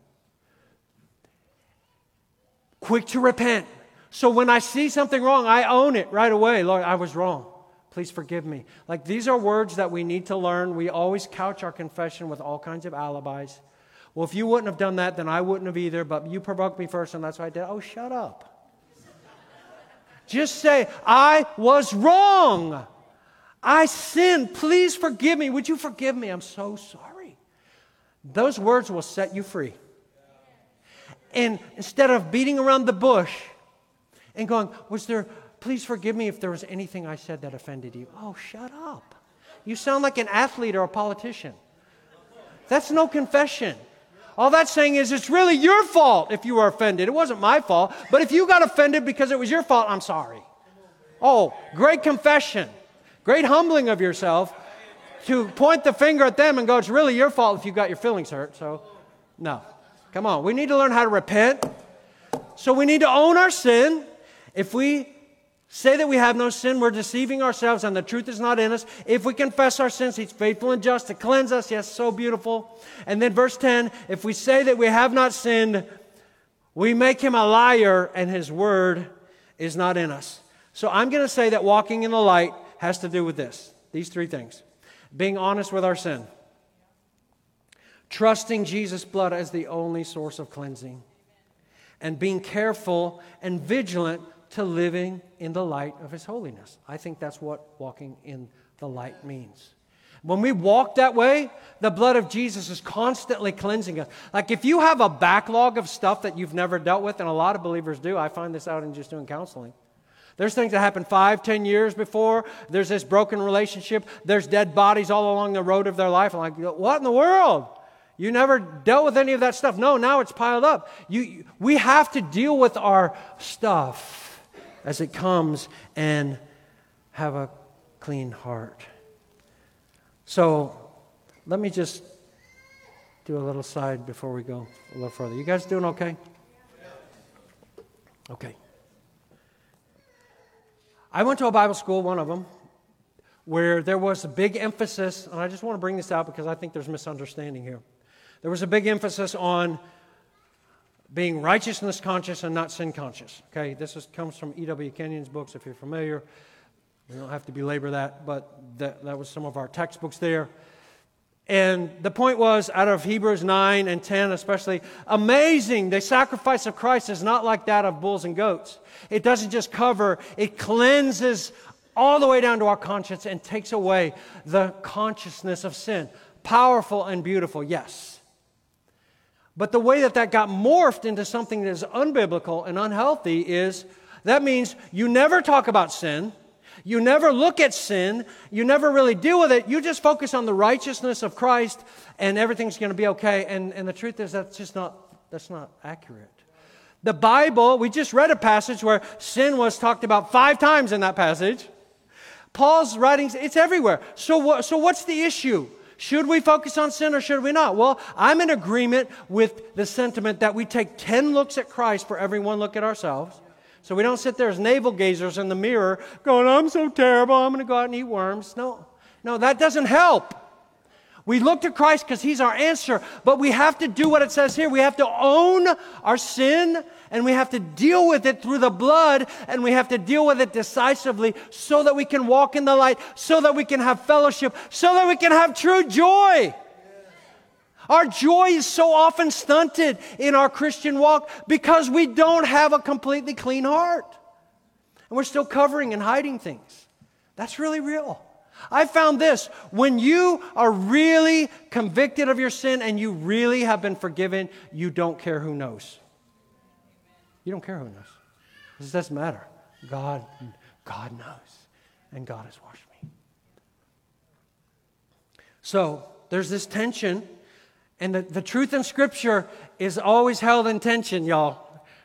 Quick to repent. So when I see something wrong, I own it right away. Lord, I was wrong. Please forgive me. Like these are words that we need to learn. We always couch our confession with all kinds of alibis. Well, if you wouldn't have done that, then I wouldn't have either, but you provoked me first, and that's what I did. Oh, shut up. Just say, I was wrong. I sinned. Please forgive me. Would you forgive me? I'm so sorry. Those words will set you free. And instead of beating around the bush and going, Was there, please forgive me if there was anything I said that offended you. Oh, shut up. You sound like an athlete or a politician. That's no confession. All that's saying is it's really your fault if you were offended. It wasn't my fault. But if you got offended because it was your fault, I'm sorry. Oh, great confession. Great humbling of yourself to point the finger at them and go, it's really your fault if you got your feelings hurt. So, no. Come on. We need to learn how to repent. So we need to own our sin. If we say that we have no sin, we're deceiving ourselves and the truth is not in us. If we confess our sins, He's faithful and just to cleanse us. Yes, so beautiful. And then verse 10 if we say that we have not sinned, we make Him a liar and His word is not in us. So I'm going to say that walking in the light has to do with this these three things being honest with our sin, trusting Jesus' blood as the only source of cleansing, and being careful and vigilant to living in the light of His holiness. I think that's what walking in the light means. When we walk that way, the blood of Jesus is constantly cleansing us. Like if you have a backlog of stuff that you've never dealt with, and a lot of believers do, I find this out in just doing counseling. There's things that happened five, ten years before. There's this broken relationship. There's dead bodies all along the road of their life. I'm like, what in the world? You never dealt with any of that stuff. No, now it's piled up. You, we have to deal with our stuff as it comes and have a clean heart. So, let me just do a little side before we go a little further. You guys doing okay? Okay. I went to a Bible school, one of them, where there was a big emphasis, and I just want to bring this out because I think there's misunderstanding here. There was a big emphasis on being righteousness conscious and not sin conscious. Okay, this is, comes from E.W. Kenyon's books, if you're familiar. We don't have to belabor that, but that, that was some of our textbooks there. And the point was, out of Hebrews 9 and 10 especially, amazing. The sacrifice of Christ is not like that of bulls and goats. It doesn't just cover, it cleanses all the way down to our conscience and takes away the consciousness of sin. Powerful and beautiful, yes. But the way that that got morphed into something that is unbiblical and unhealthy is that means you never talk about sin. You never look at sin. You never really deal with it. You just focus on the righteousness of Christ and everything's going to be okay. And, and the truth is that's just not, that's not accurate. The Bible, we just read a passage where sin was talked about five times in that passage. Paul's writings, it's everywhere. So, so what's the issue? Should we focus on sin or should we not? Well, I'm in agreement with the sentiment that we take 10 looks at Christ for every one look at ourselves. So we don't sit there as navel gazers in the mirror going, I'm so terrible, I'm going to go out and eat worms. No, no, that doesn't help. We look to Christ because He's our answer, but we have to do what it says here. We have to own our sin and we have to deal with it through the blood and we have to deal with it decisively so that we can walk in the light, so that we can have fellowship, so that we can have true joy. Our joy is so often stunted in our Christian walk because we don't have a completely clean heart. And we're still covering and hiding things. That's really real. I found this when you are really convicted of your sin and you really have been forgiven, you don't care who knows. You don't care who knows. This doesn't matter. God, God knows, and God has washed me. So there's this tension, and the, the truth in Scripture is always held in tension, y'all.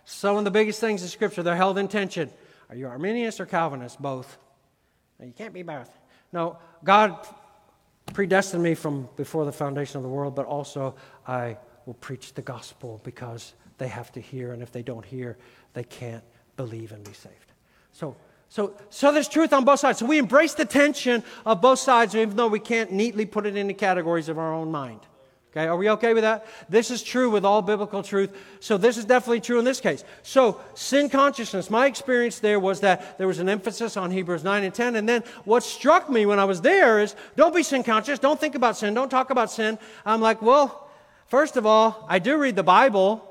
Some of the biggest things in Scripture, they're held in tension. Are you Arminian or Calvinist? Both. Now, you can't be both. No, God predestined me from before the foundation of the world, but also I will preach the gospel because they have to hear, and if they don't hear, they can't believe and be saved. So, so, so there's truth on both sides. So we embrace the tension of both sides, even though we can't neatly put it into categories of our own mind. Okay, are we okay with that? This is true with all biblical truth. So this is definitely true in this case. So sin consciousness, my experience there was that there was an emphasis on Hebrews 9 and 10. And then what struck me when I was there is don't be sin conscious, don't think about sin, don't talk about sin. I'm like, well, first of all, I do read the Bible,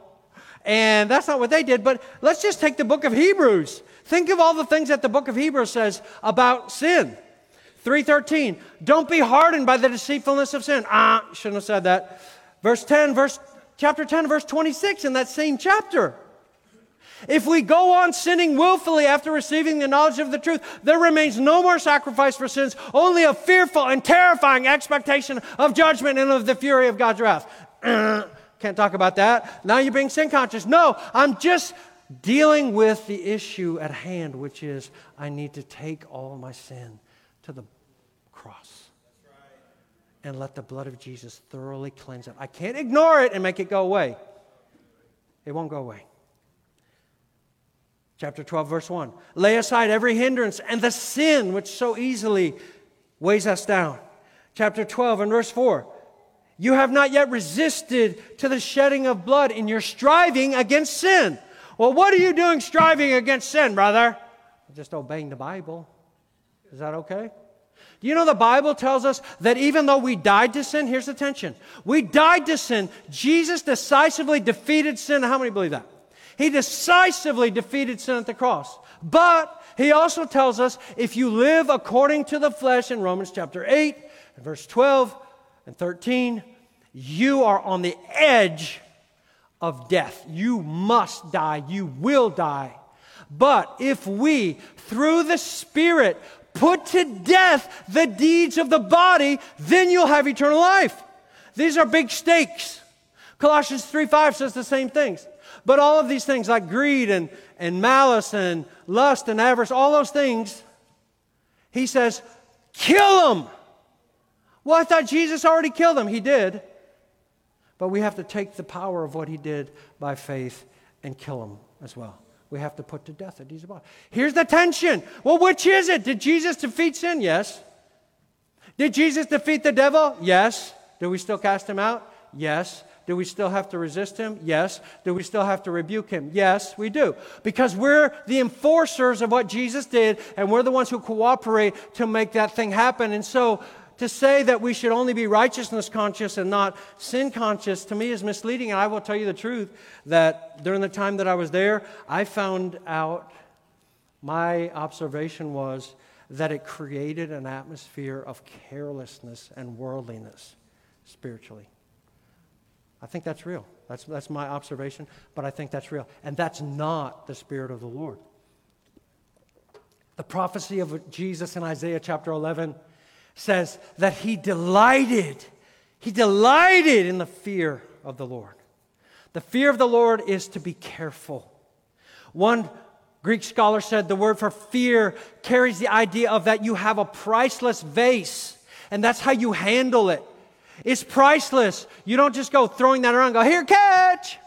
and that's not what they did, but let's just take the book of Hebrews. Think of all the things that the book of Hebrews says about sin. 313, don't be hardened by the deceitfulness of sin. Ah, shouldn't have said that. Verse 10, verse, chapter 10, verse 26 in that same chapter. If we go on sinning willfully after receiving the knowledge of the truth, there remains no more sacrifice for sins, only a fearful and terrifying expectation of judgment and of the fury of God's wrath. Can't talk about that. Now you're being sin conscious. No, I'm just dealing with the issue at hand, which is I need to take all my sin to the and let the blood of Jesus thoroughly cleanse it. I can't ignore it and make it go away. It won't go away. Chapter 12, verse 1. Lay aside every hindrance and the sin which so easily weighs us down. Chapter 12 and verse 4. You have not yet resisted to the shedding of blood in your striving against sin. Well, what are you doing striving against sin, brother? Just obeying the Bible. Is that okay? Do you know the Bible tells us that even though we died to sin, here's the tension. We died to sin. Jesus decisively defeated sin. How many believe that? He decisively defeated sin at the cross. But he also tells us if you live according to the flesh in Romans chapter 8 and verse 12, and 13, you are on the edge of death. You must die. You will die. But if we, through the Spirit, put to death the deeds of the body, then you'll have eternal life. These are big stakes. Colossians 3 5 says the same things. But all of these things, like greed and, and malice and lust and avarice, all those things, he says, kill them Well, I thought Jesus already killed them. He did. But we have to take the power of what he did by faith and kill them as well. We have to put to death the deeds body. Here's the tension. Well, which is it? Did Jesus defeat sin? Yes. Did Jesus defeat the devil? Yes. Do we still cast him out? Yes. Do we still have to resist him? Yes. Do we still have to rebuke him? Yes, we do. Because we're the enforcers of what Jesus did, and we're the ones who cooperate to make that thing happen. And so, to say that we should only be righteousness conscious and not sin conscious to me is misleading. And I will tell you the truth that during the time that I was there, I found out my observation was that it created an atmosphere of carelessness and worldliness spiritually. I think that's real. That's, that's my observation, but I think that's real. And that's not the Spirit of the Lord. The prophecy of Jesus in Isaiah chapter 11 says that he delighted, he delighted in the fear of the Lord. The fear of the Lord is to be careful. One Greek scholar said the word for fear carries the idea of that you have a priceless vase, and that's how you handle it. It's priceless. You don't just go throwing that around go, here, catch.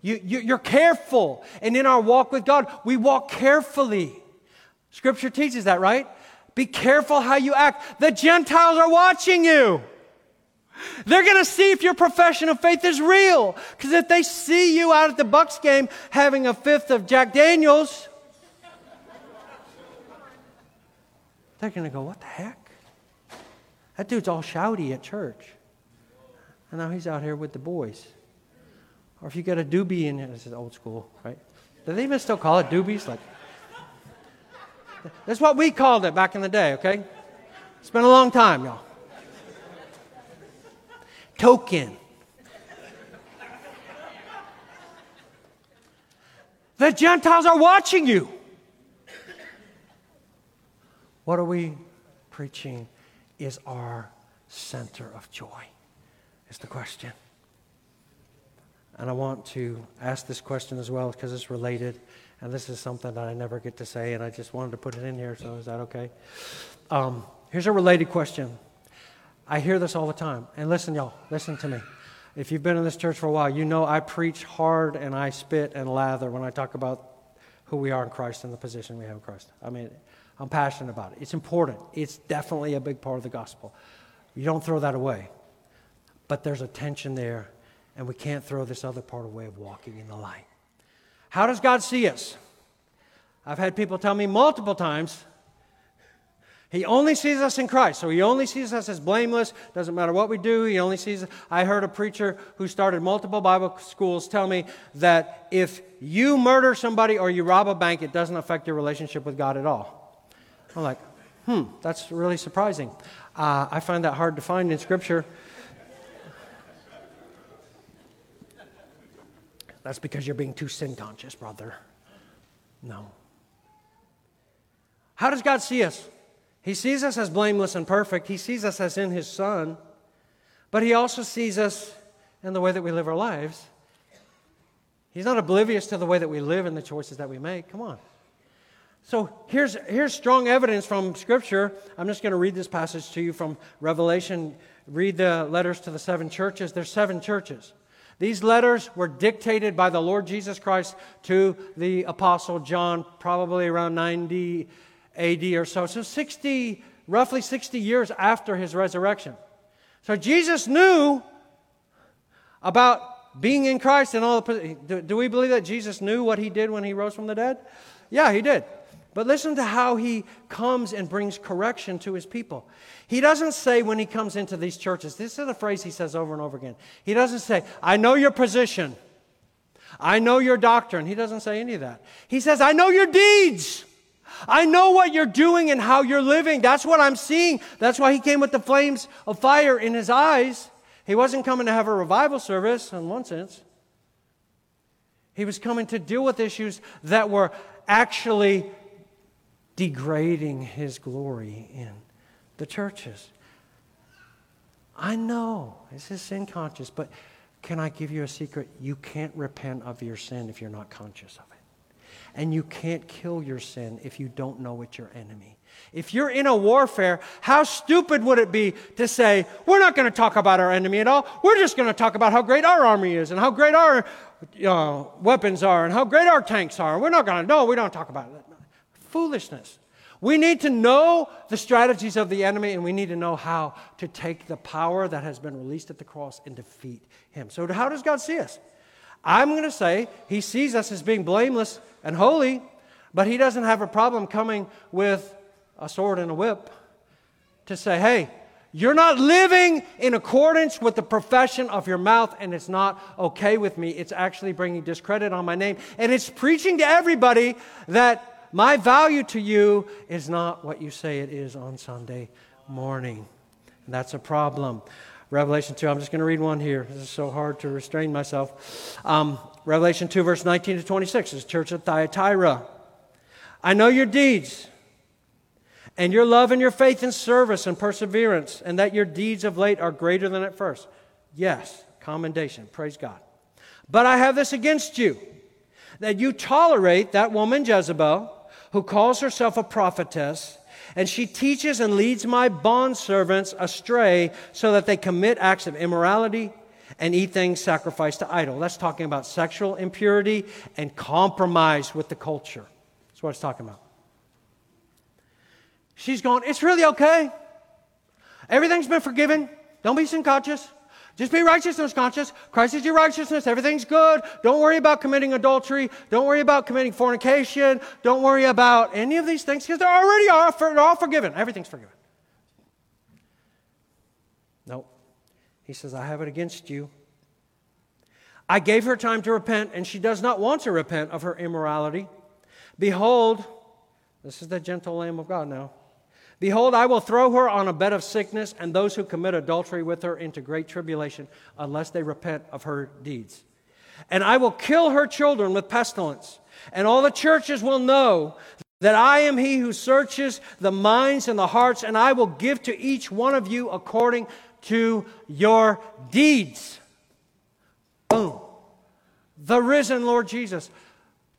You, you, you're careful. And in our walk with God, we walk carefully. Scripture teaches that, right? Be careful how you act. The Gentiles are watching you. They're going to see if your profession of faith is real. Because if they see you out at the Bucks game having a fifth of Jack Daniels, they're going to go, What the heck? That dude's all shouty at church. And now he's out here with the boys. Or if you get a doobie in this is old school, right? Do they even still call it doobies? Like, that's what we called it back in the day, okay? It's been a long time, y'all. Token. The Gentiles are watching you. What are we preaching is our center of joy? Is the question. And I want to ask this question as well because it's related. And this is something that I never get to say, and I just wanted to put it in here, so is that okay? Um, here's a related question. I hear this all the time. And listen, y'all, listen to me. If you've been in this church for a while, you know I preach hard and I spit and lather when I talk about who we are in Christ and the position we have in Christ. I mean, I'm passionate about it. It's important. It's definitely a big part of the gospel. You don't throw that away. But there's a tension there, and we can't throw this other part away of walking in the light. How does God see us? I've had people tell me multiple times he only sees us in Christ. So he only sees us as blameless. Doesn't matter what we do. He only sees. Us. I heard a preacher who started multiple Bible schools tell me that if you murder somebody or you rob a bank, it doesn't affect your relationship with God at all. I'm like, hmm, that's really surprising. Uh, I find that hard to find in Scripture. That's because you're being too sin conscious, brother. No. How does God see us? He sees us as blameless and perfect. He sees us as in His Son. But He also sees us in the way that we live our lives. He's not oblivious to the way that we live and the choices that we make. Come on. So here's, here's strong evidence from Scripture. I'm just going to read this passage to you from Revelation. Read the letters to the seven churches. There's seven churches. These letters were dictated by the Lord Jesus Christ to the Apostle John, probably around 90 AD or so. So 60, roughly 60 years after his resurrection. So Jesus knew about being in Christ and all the. Do, do we believe that Jesus knew what he did when he rose from the dead? Yeah, he did. But listen to how he comes and brings correction to his people. He doesn't say when he comes into these churches, this is a phrase he says over and over again. He doesn't say, I know your position. I know your doctrine. He doesn't say any of that. He says, I know your deeds. I know what you're doing and how you're living. That's what I'm seeing. That's why he came with the flames of fire in his eyes. He wasn't coming to have a revival service, in one sense. He was coming to deal with issues that were actually degrading his glory in the churches. I know this is sin conscious, but can I give you a secret? You can't repent of your sin if you're not conscious of it. And you can't kill your sin if you don't know it's your enemy. If you're in a warfare, how stupid would it be to say, we're not going to talk about our enemy at all. We're just going to talk about how great our army is and how great our uh, weapons are and how great our tanks are. We're not going to, no, we don't talk about it. Foolishness. We need to know the strategies of the enemy and we need to know how to take the power that has been released at the cross and defeat him. So, how does God see us? I'm going to say he sees us as being blameless and holy, but he doesn't have a problem coming with a sword and a whip to say, hey, you're not living in accordance with the profession of your mouth, and it's not okay with me. It's actually bringing discredit on my name. And it's preaching to everybody that my value to you is not what you say it is on Sunday morning. And that's a problem. Revelation 2, I'm just going to read one here. This is so hard to restrain myself. Um, Revelation 2, verse 19 to 26 is Church of Thyatira. I know your deeds and your love and your faith and service and perseverance, and that your deeds of late are greater than at first. Yes, commendation. Praise God. But I have this against you that you tolerate that woman Jezebel, who calls herself a prophetess, and she teaches and leads my bondservants astray so that they commit acts of immorality and eat things sacrificed to idol. That's talking about sexual impurity and compromise with the culture. That's what it's talking about. She's going, It's really okay. Everything's been forgiven. Don't be sin conscious. Just be righteousness conscious. Christ is your righteousness. Everything's good. Don't worry about committing adultery. Don't worry about committing fornication. Don't worry about any of these things because they're already all, all forgiven. Everything's forgiven. No. He says, I have it against you. I gave her time to repent, and she does not want to repent of her immorality. Behold, this is the gentle Lamb of God now. Behold, I will throw her on a bed of sickness, and those who commit adultery with her into great tribulation, unless they repent of her deeds. And I will kill her children with pestilence, and all the churches will know that I am he who searches the minds and the hearts, and I will give to each one of you according to your deeds. Boom. The risen Lord Jesus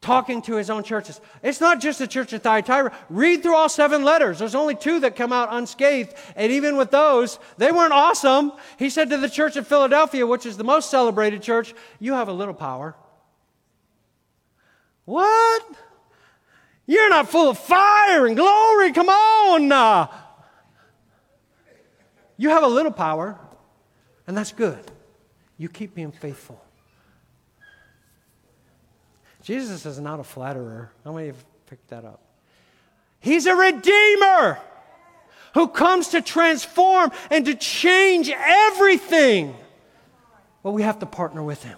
talking to his own churches. It's not just the church of Thyatira. Read through all seven letters. There's only two that come out unscathed. And even with those, they weren't awesome. He said to the church of Philadelphia, which is the most celebrated church, You have a little power. What? You're not full of fire and glory. Come on. You have a little power, and that's good. You keep being faithful. Jesus is not a flatterer. How many have picked that up? He's a redeemer who comes to transform and to change everything. Well, we have to partner with him.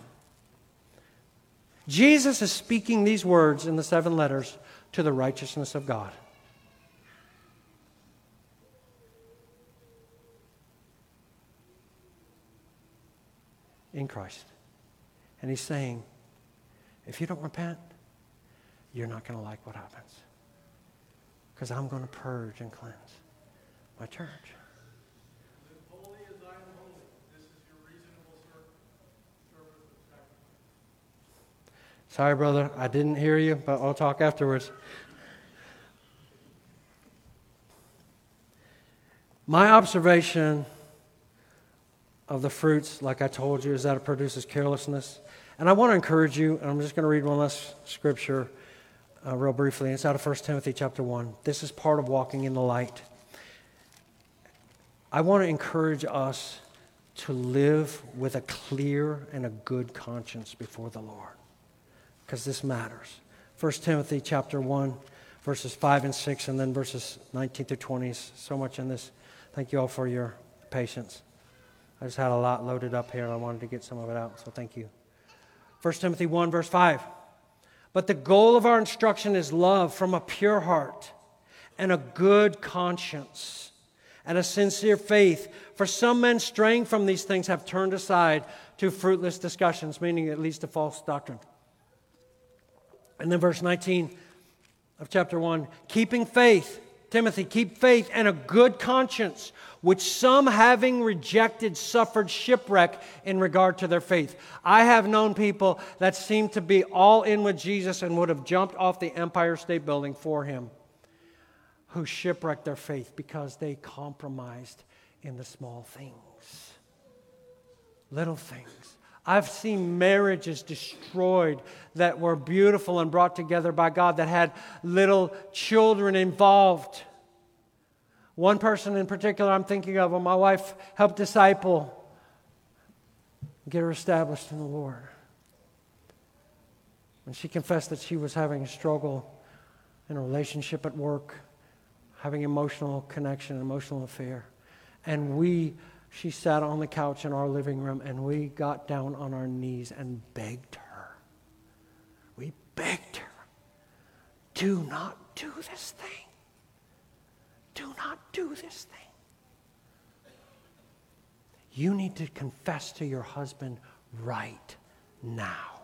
Jesus is speaking these words in the seven letters to the righteousness of God. In Christ. And he's saying, if you don't repent, you're not going to like what happens. Because I'm going to purge and cleanse my church. Sorry, brother, I didn't hear you, but I'll talk afterwards. My observation of the fruits, like I told you, is that it produces carelessness. And I want to encourage you, and I'm just going to read one last scripture uh, real briefly. It's out of 1 Timothy chapter 1. This is part of walking in the light. I want to encourage us to live with a clear and a good conscience before the Lord because this matters. 1 Timothy chapter 1 verses 5 and 6 and then verses 19 through 20 so much in this. Thank you all for your patience. I just had a lot loaded up here and I wanted to get some of it out, so thank you. 1 Timothy 1, verse 5. But the goal of our instruction is love from a pure heart and a good conscience and a sincere faith. For some men straying from these things have turned aside to fruitless discussions, meaning it leads to false doctrine. And then verse 19 of chapter 1 keeping faith, Timothy, keep faith and a good conscience, which some having rejected suffered shipwreck in regard to their faith. I have known people that seemed to be all in with Jesus and would have jumped off the Empire State Building for him, who shipwrecked their faith because they compromised in the small things, little things. I've seen marriages destroyed that were beautiful and brought together by God that had little children involved. One person in particular I'm thinking of, my wife helped disciple, get her established in the Lord. And she confessed that she was having a struggle in a relationship at work, having emotional connection, emotional affair. And we, she sat on the couch in our living room and we got down on our knees and begged her. We begged her, do not do this thing. Do not do this thing. You need to confess to your husband right now.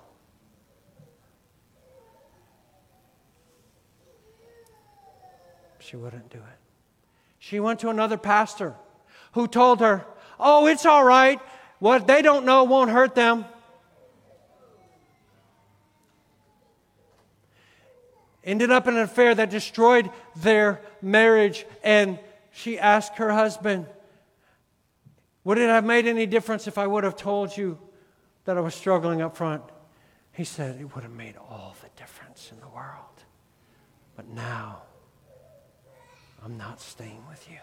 She wouldn't do it. She went to another pastor who told her, Oh, it's all right. What they don't know won't hurt them. Ended up in an affair that destroyed their marriage. And she asked her husband, Would it have made any difference if I would have told you that I was struggling up front? He said, It would have made all the difference in the world. But now, I'm not staying with you.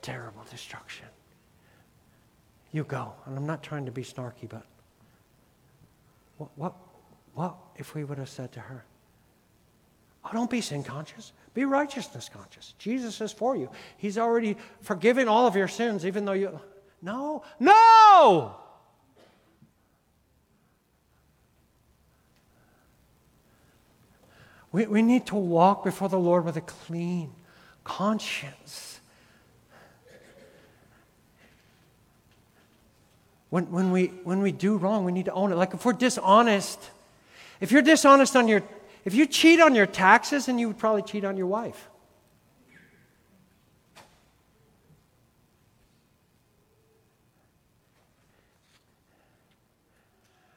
Terrible destruction. You go. And I'm not trying to be snarky, but what, what, what if we would have said to her, Oh, don't be sin conscious. Be righteousness conscious. Jesus is for you. He's already forgiven all of your sins, even though you. No, no! We, we need to walk before the Lord with a clean conscience. When, when, we, when we do wrong, we need to own it. Like if we're dishonest, if you're dishonest on your, if you cheat on your taxes, then you would probably cheat on your wife.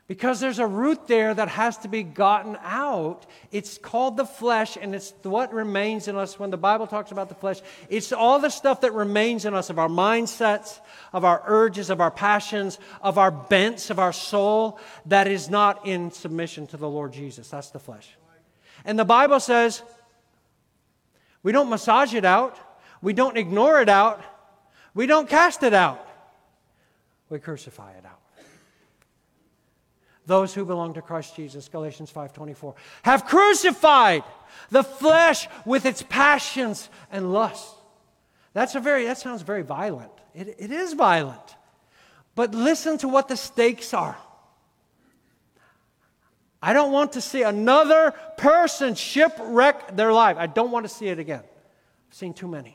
Because there's a root there that has to be gotten out. It's called the flesh, and it's what remains in us when the Bible talks about the flesh. It's all the stuff that remains in us of our mindsets, of our urges, of our passions, of our bents, of our soul that is not in submission to the Lord Jesus. That's the flesh. And the Bible says we don't massage it out, we don't ignore it out, we don't cast it out, we crucify it out those who belong to Christ Jesus, Galatians 5:24, have crucified the flesh with its passions and lusts. That's a very that sounds very violent. It, it is violent. But listen to what the stakes are. I don't want to see another person shipwreck their life. I don't want to see it again. I've seen too many.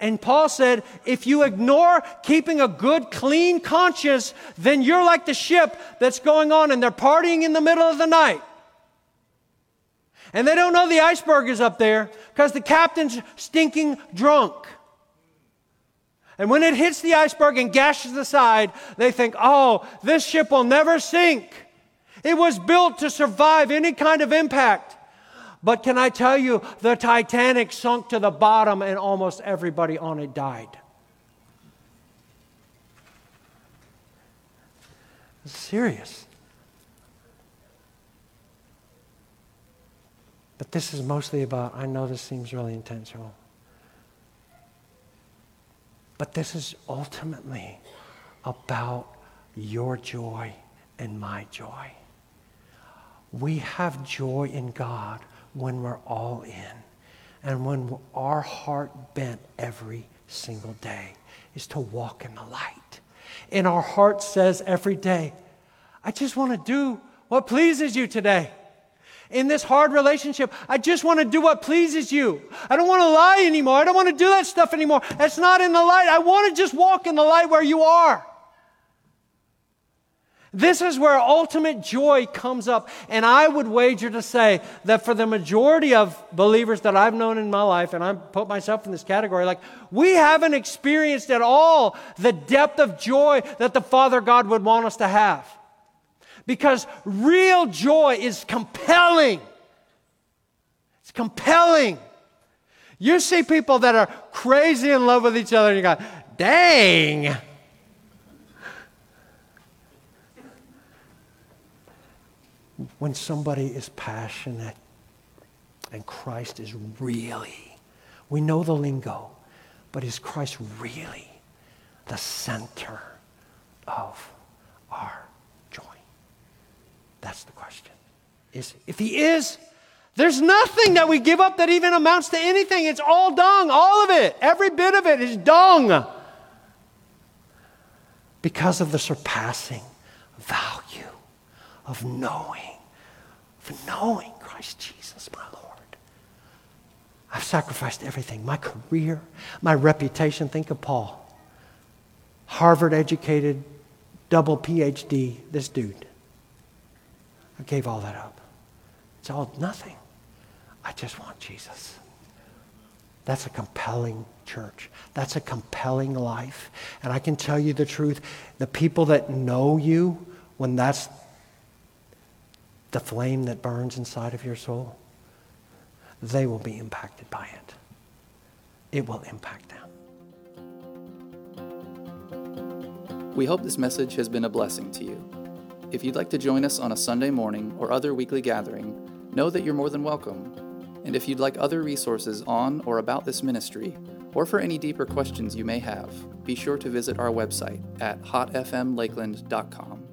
And Paul said, if you ignore keeping a good, clean conscience, then you're like the ship that's going on and they're partying in the middle of the night. And they don't know the iceberg is up there because the captain's stinking drunk. And when it hits the iceberg and gashes the side, they think, oh, this ship will never sink. It was built to survive any kind of impact. But can I tell you, the Titanic sunk to the bottom and almost everybody on it died. Serious. But this is mostly about, I know this seems really intentional. But this is ultimately about your joy and my joy. We have joy in God when we're all in and when our heart bent every single day is to walk in the light. And our heart says every day, I just want to do what pleases you today. In this hard relationship, I just want to do what pleases you. I don't want to lie anymore. I don't want to do that stuff anymore. That's not in the light. I want to just walk in the light where you are. This is where ultimate joy comes up. And I would wager to say that for the majority of believers that I've known in my life, and I put myself in this category, like we haven't experienced at all the depth of joy that the Father God would want us to have. Because real joy is compelling. It's compelling. You see people that are crazy in love with each other, and you go, dang. When somebody is passionate and Christ is really, we know the lingo, but is Christ really the center of our joy? That's the question. Is if he is, there's nothing that we give up that even amounts to anything. It's all dung, all of it. Every bit of it is dung. Because of the surpassing value of knowing, of knowing Christ Jesus, my Lord. I've sacrificed everything my career, my reputation. Think of Paul. Harvard educated, double PhD, this dude. I gave all that up. It's all nothing. I just want Jesus. That's a compelling church. That's a compelling life. And I can tell you the truth the people that know you, when that's the flame that burns inside of your soul, they will be impacted by it. It will impact them. We hope this message has been a blessing to you. If you'd like to join us on a Sunday morning or other weekly gathering, know that you're more than welcome. And if you'd like other resources on or about this ministry, or for any deeper questions you may have, be sure to visit our website at hotfmlakeland.com.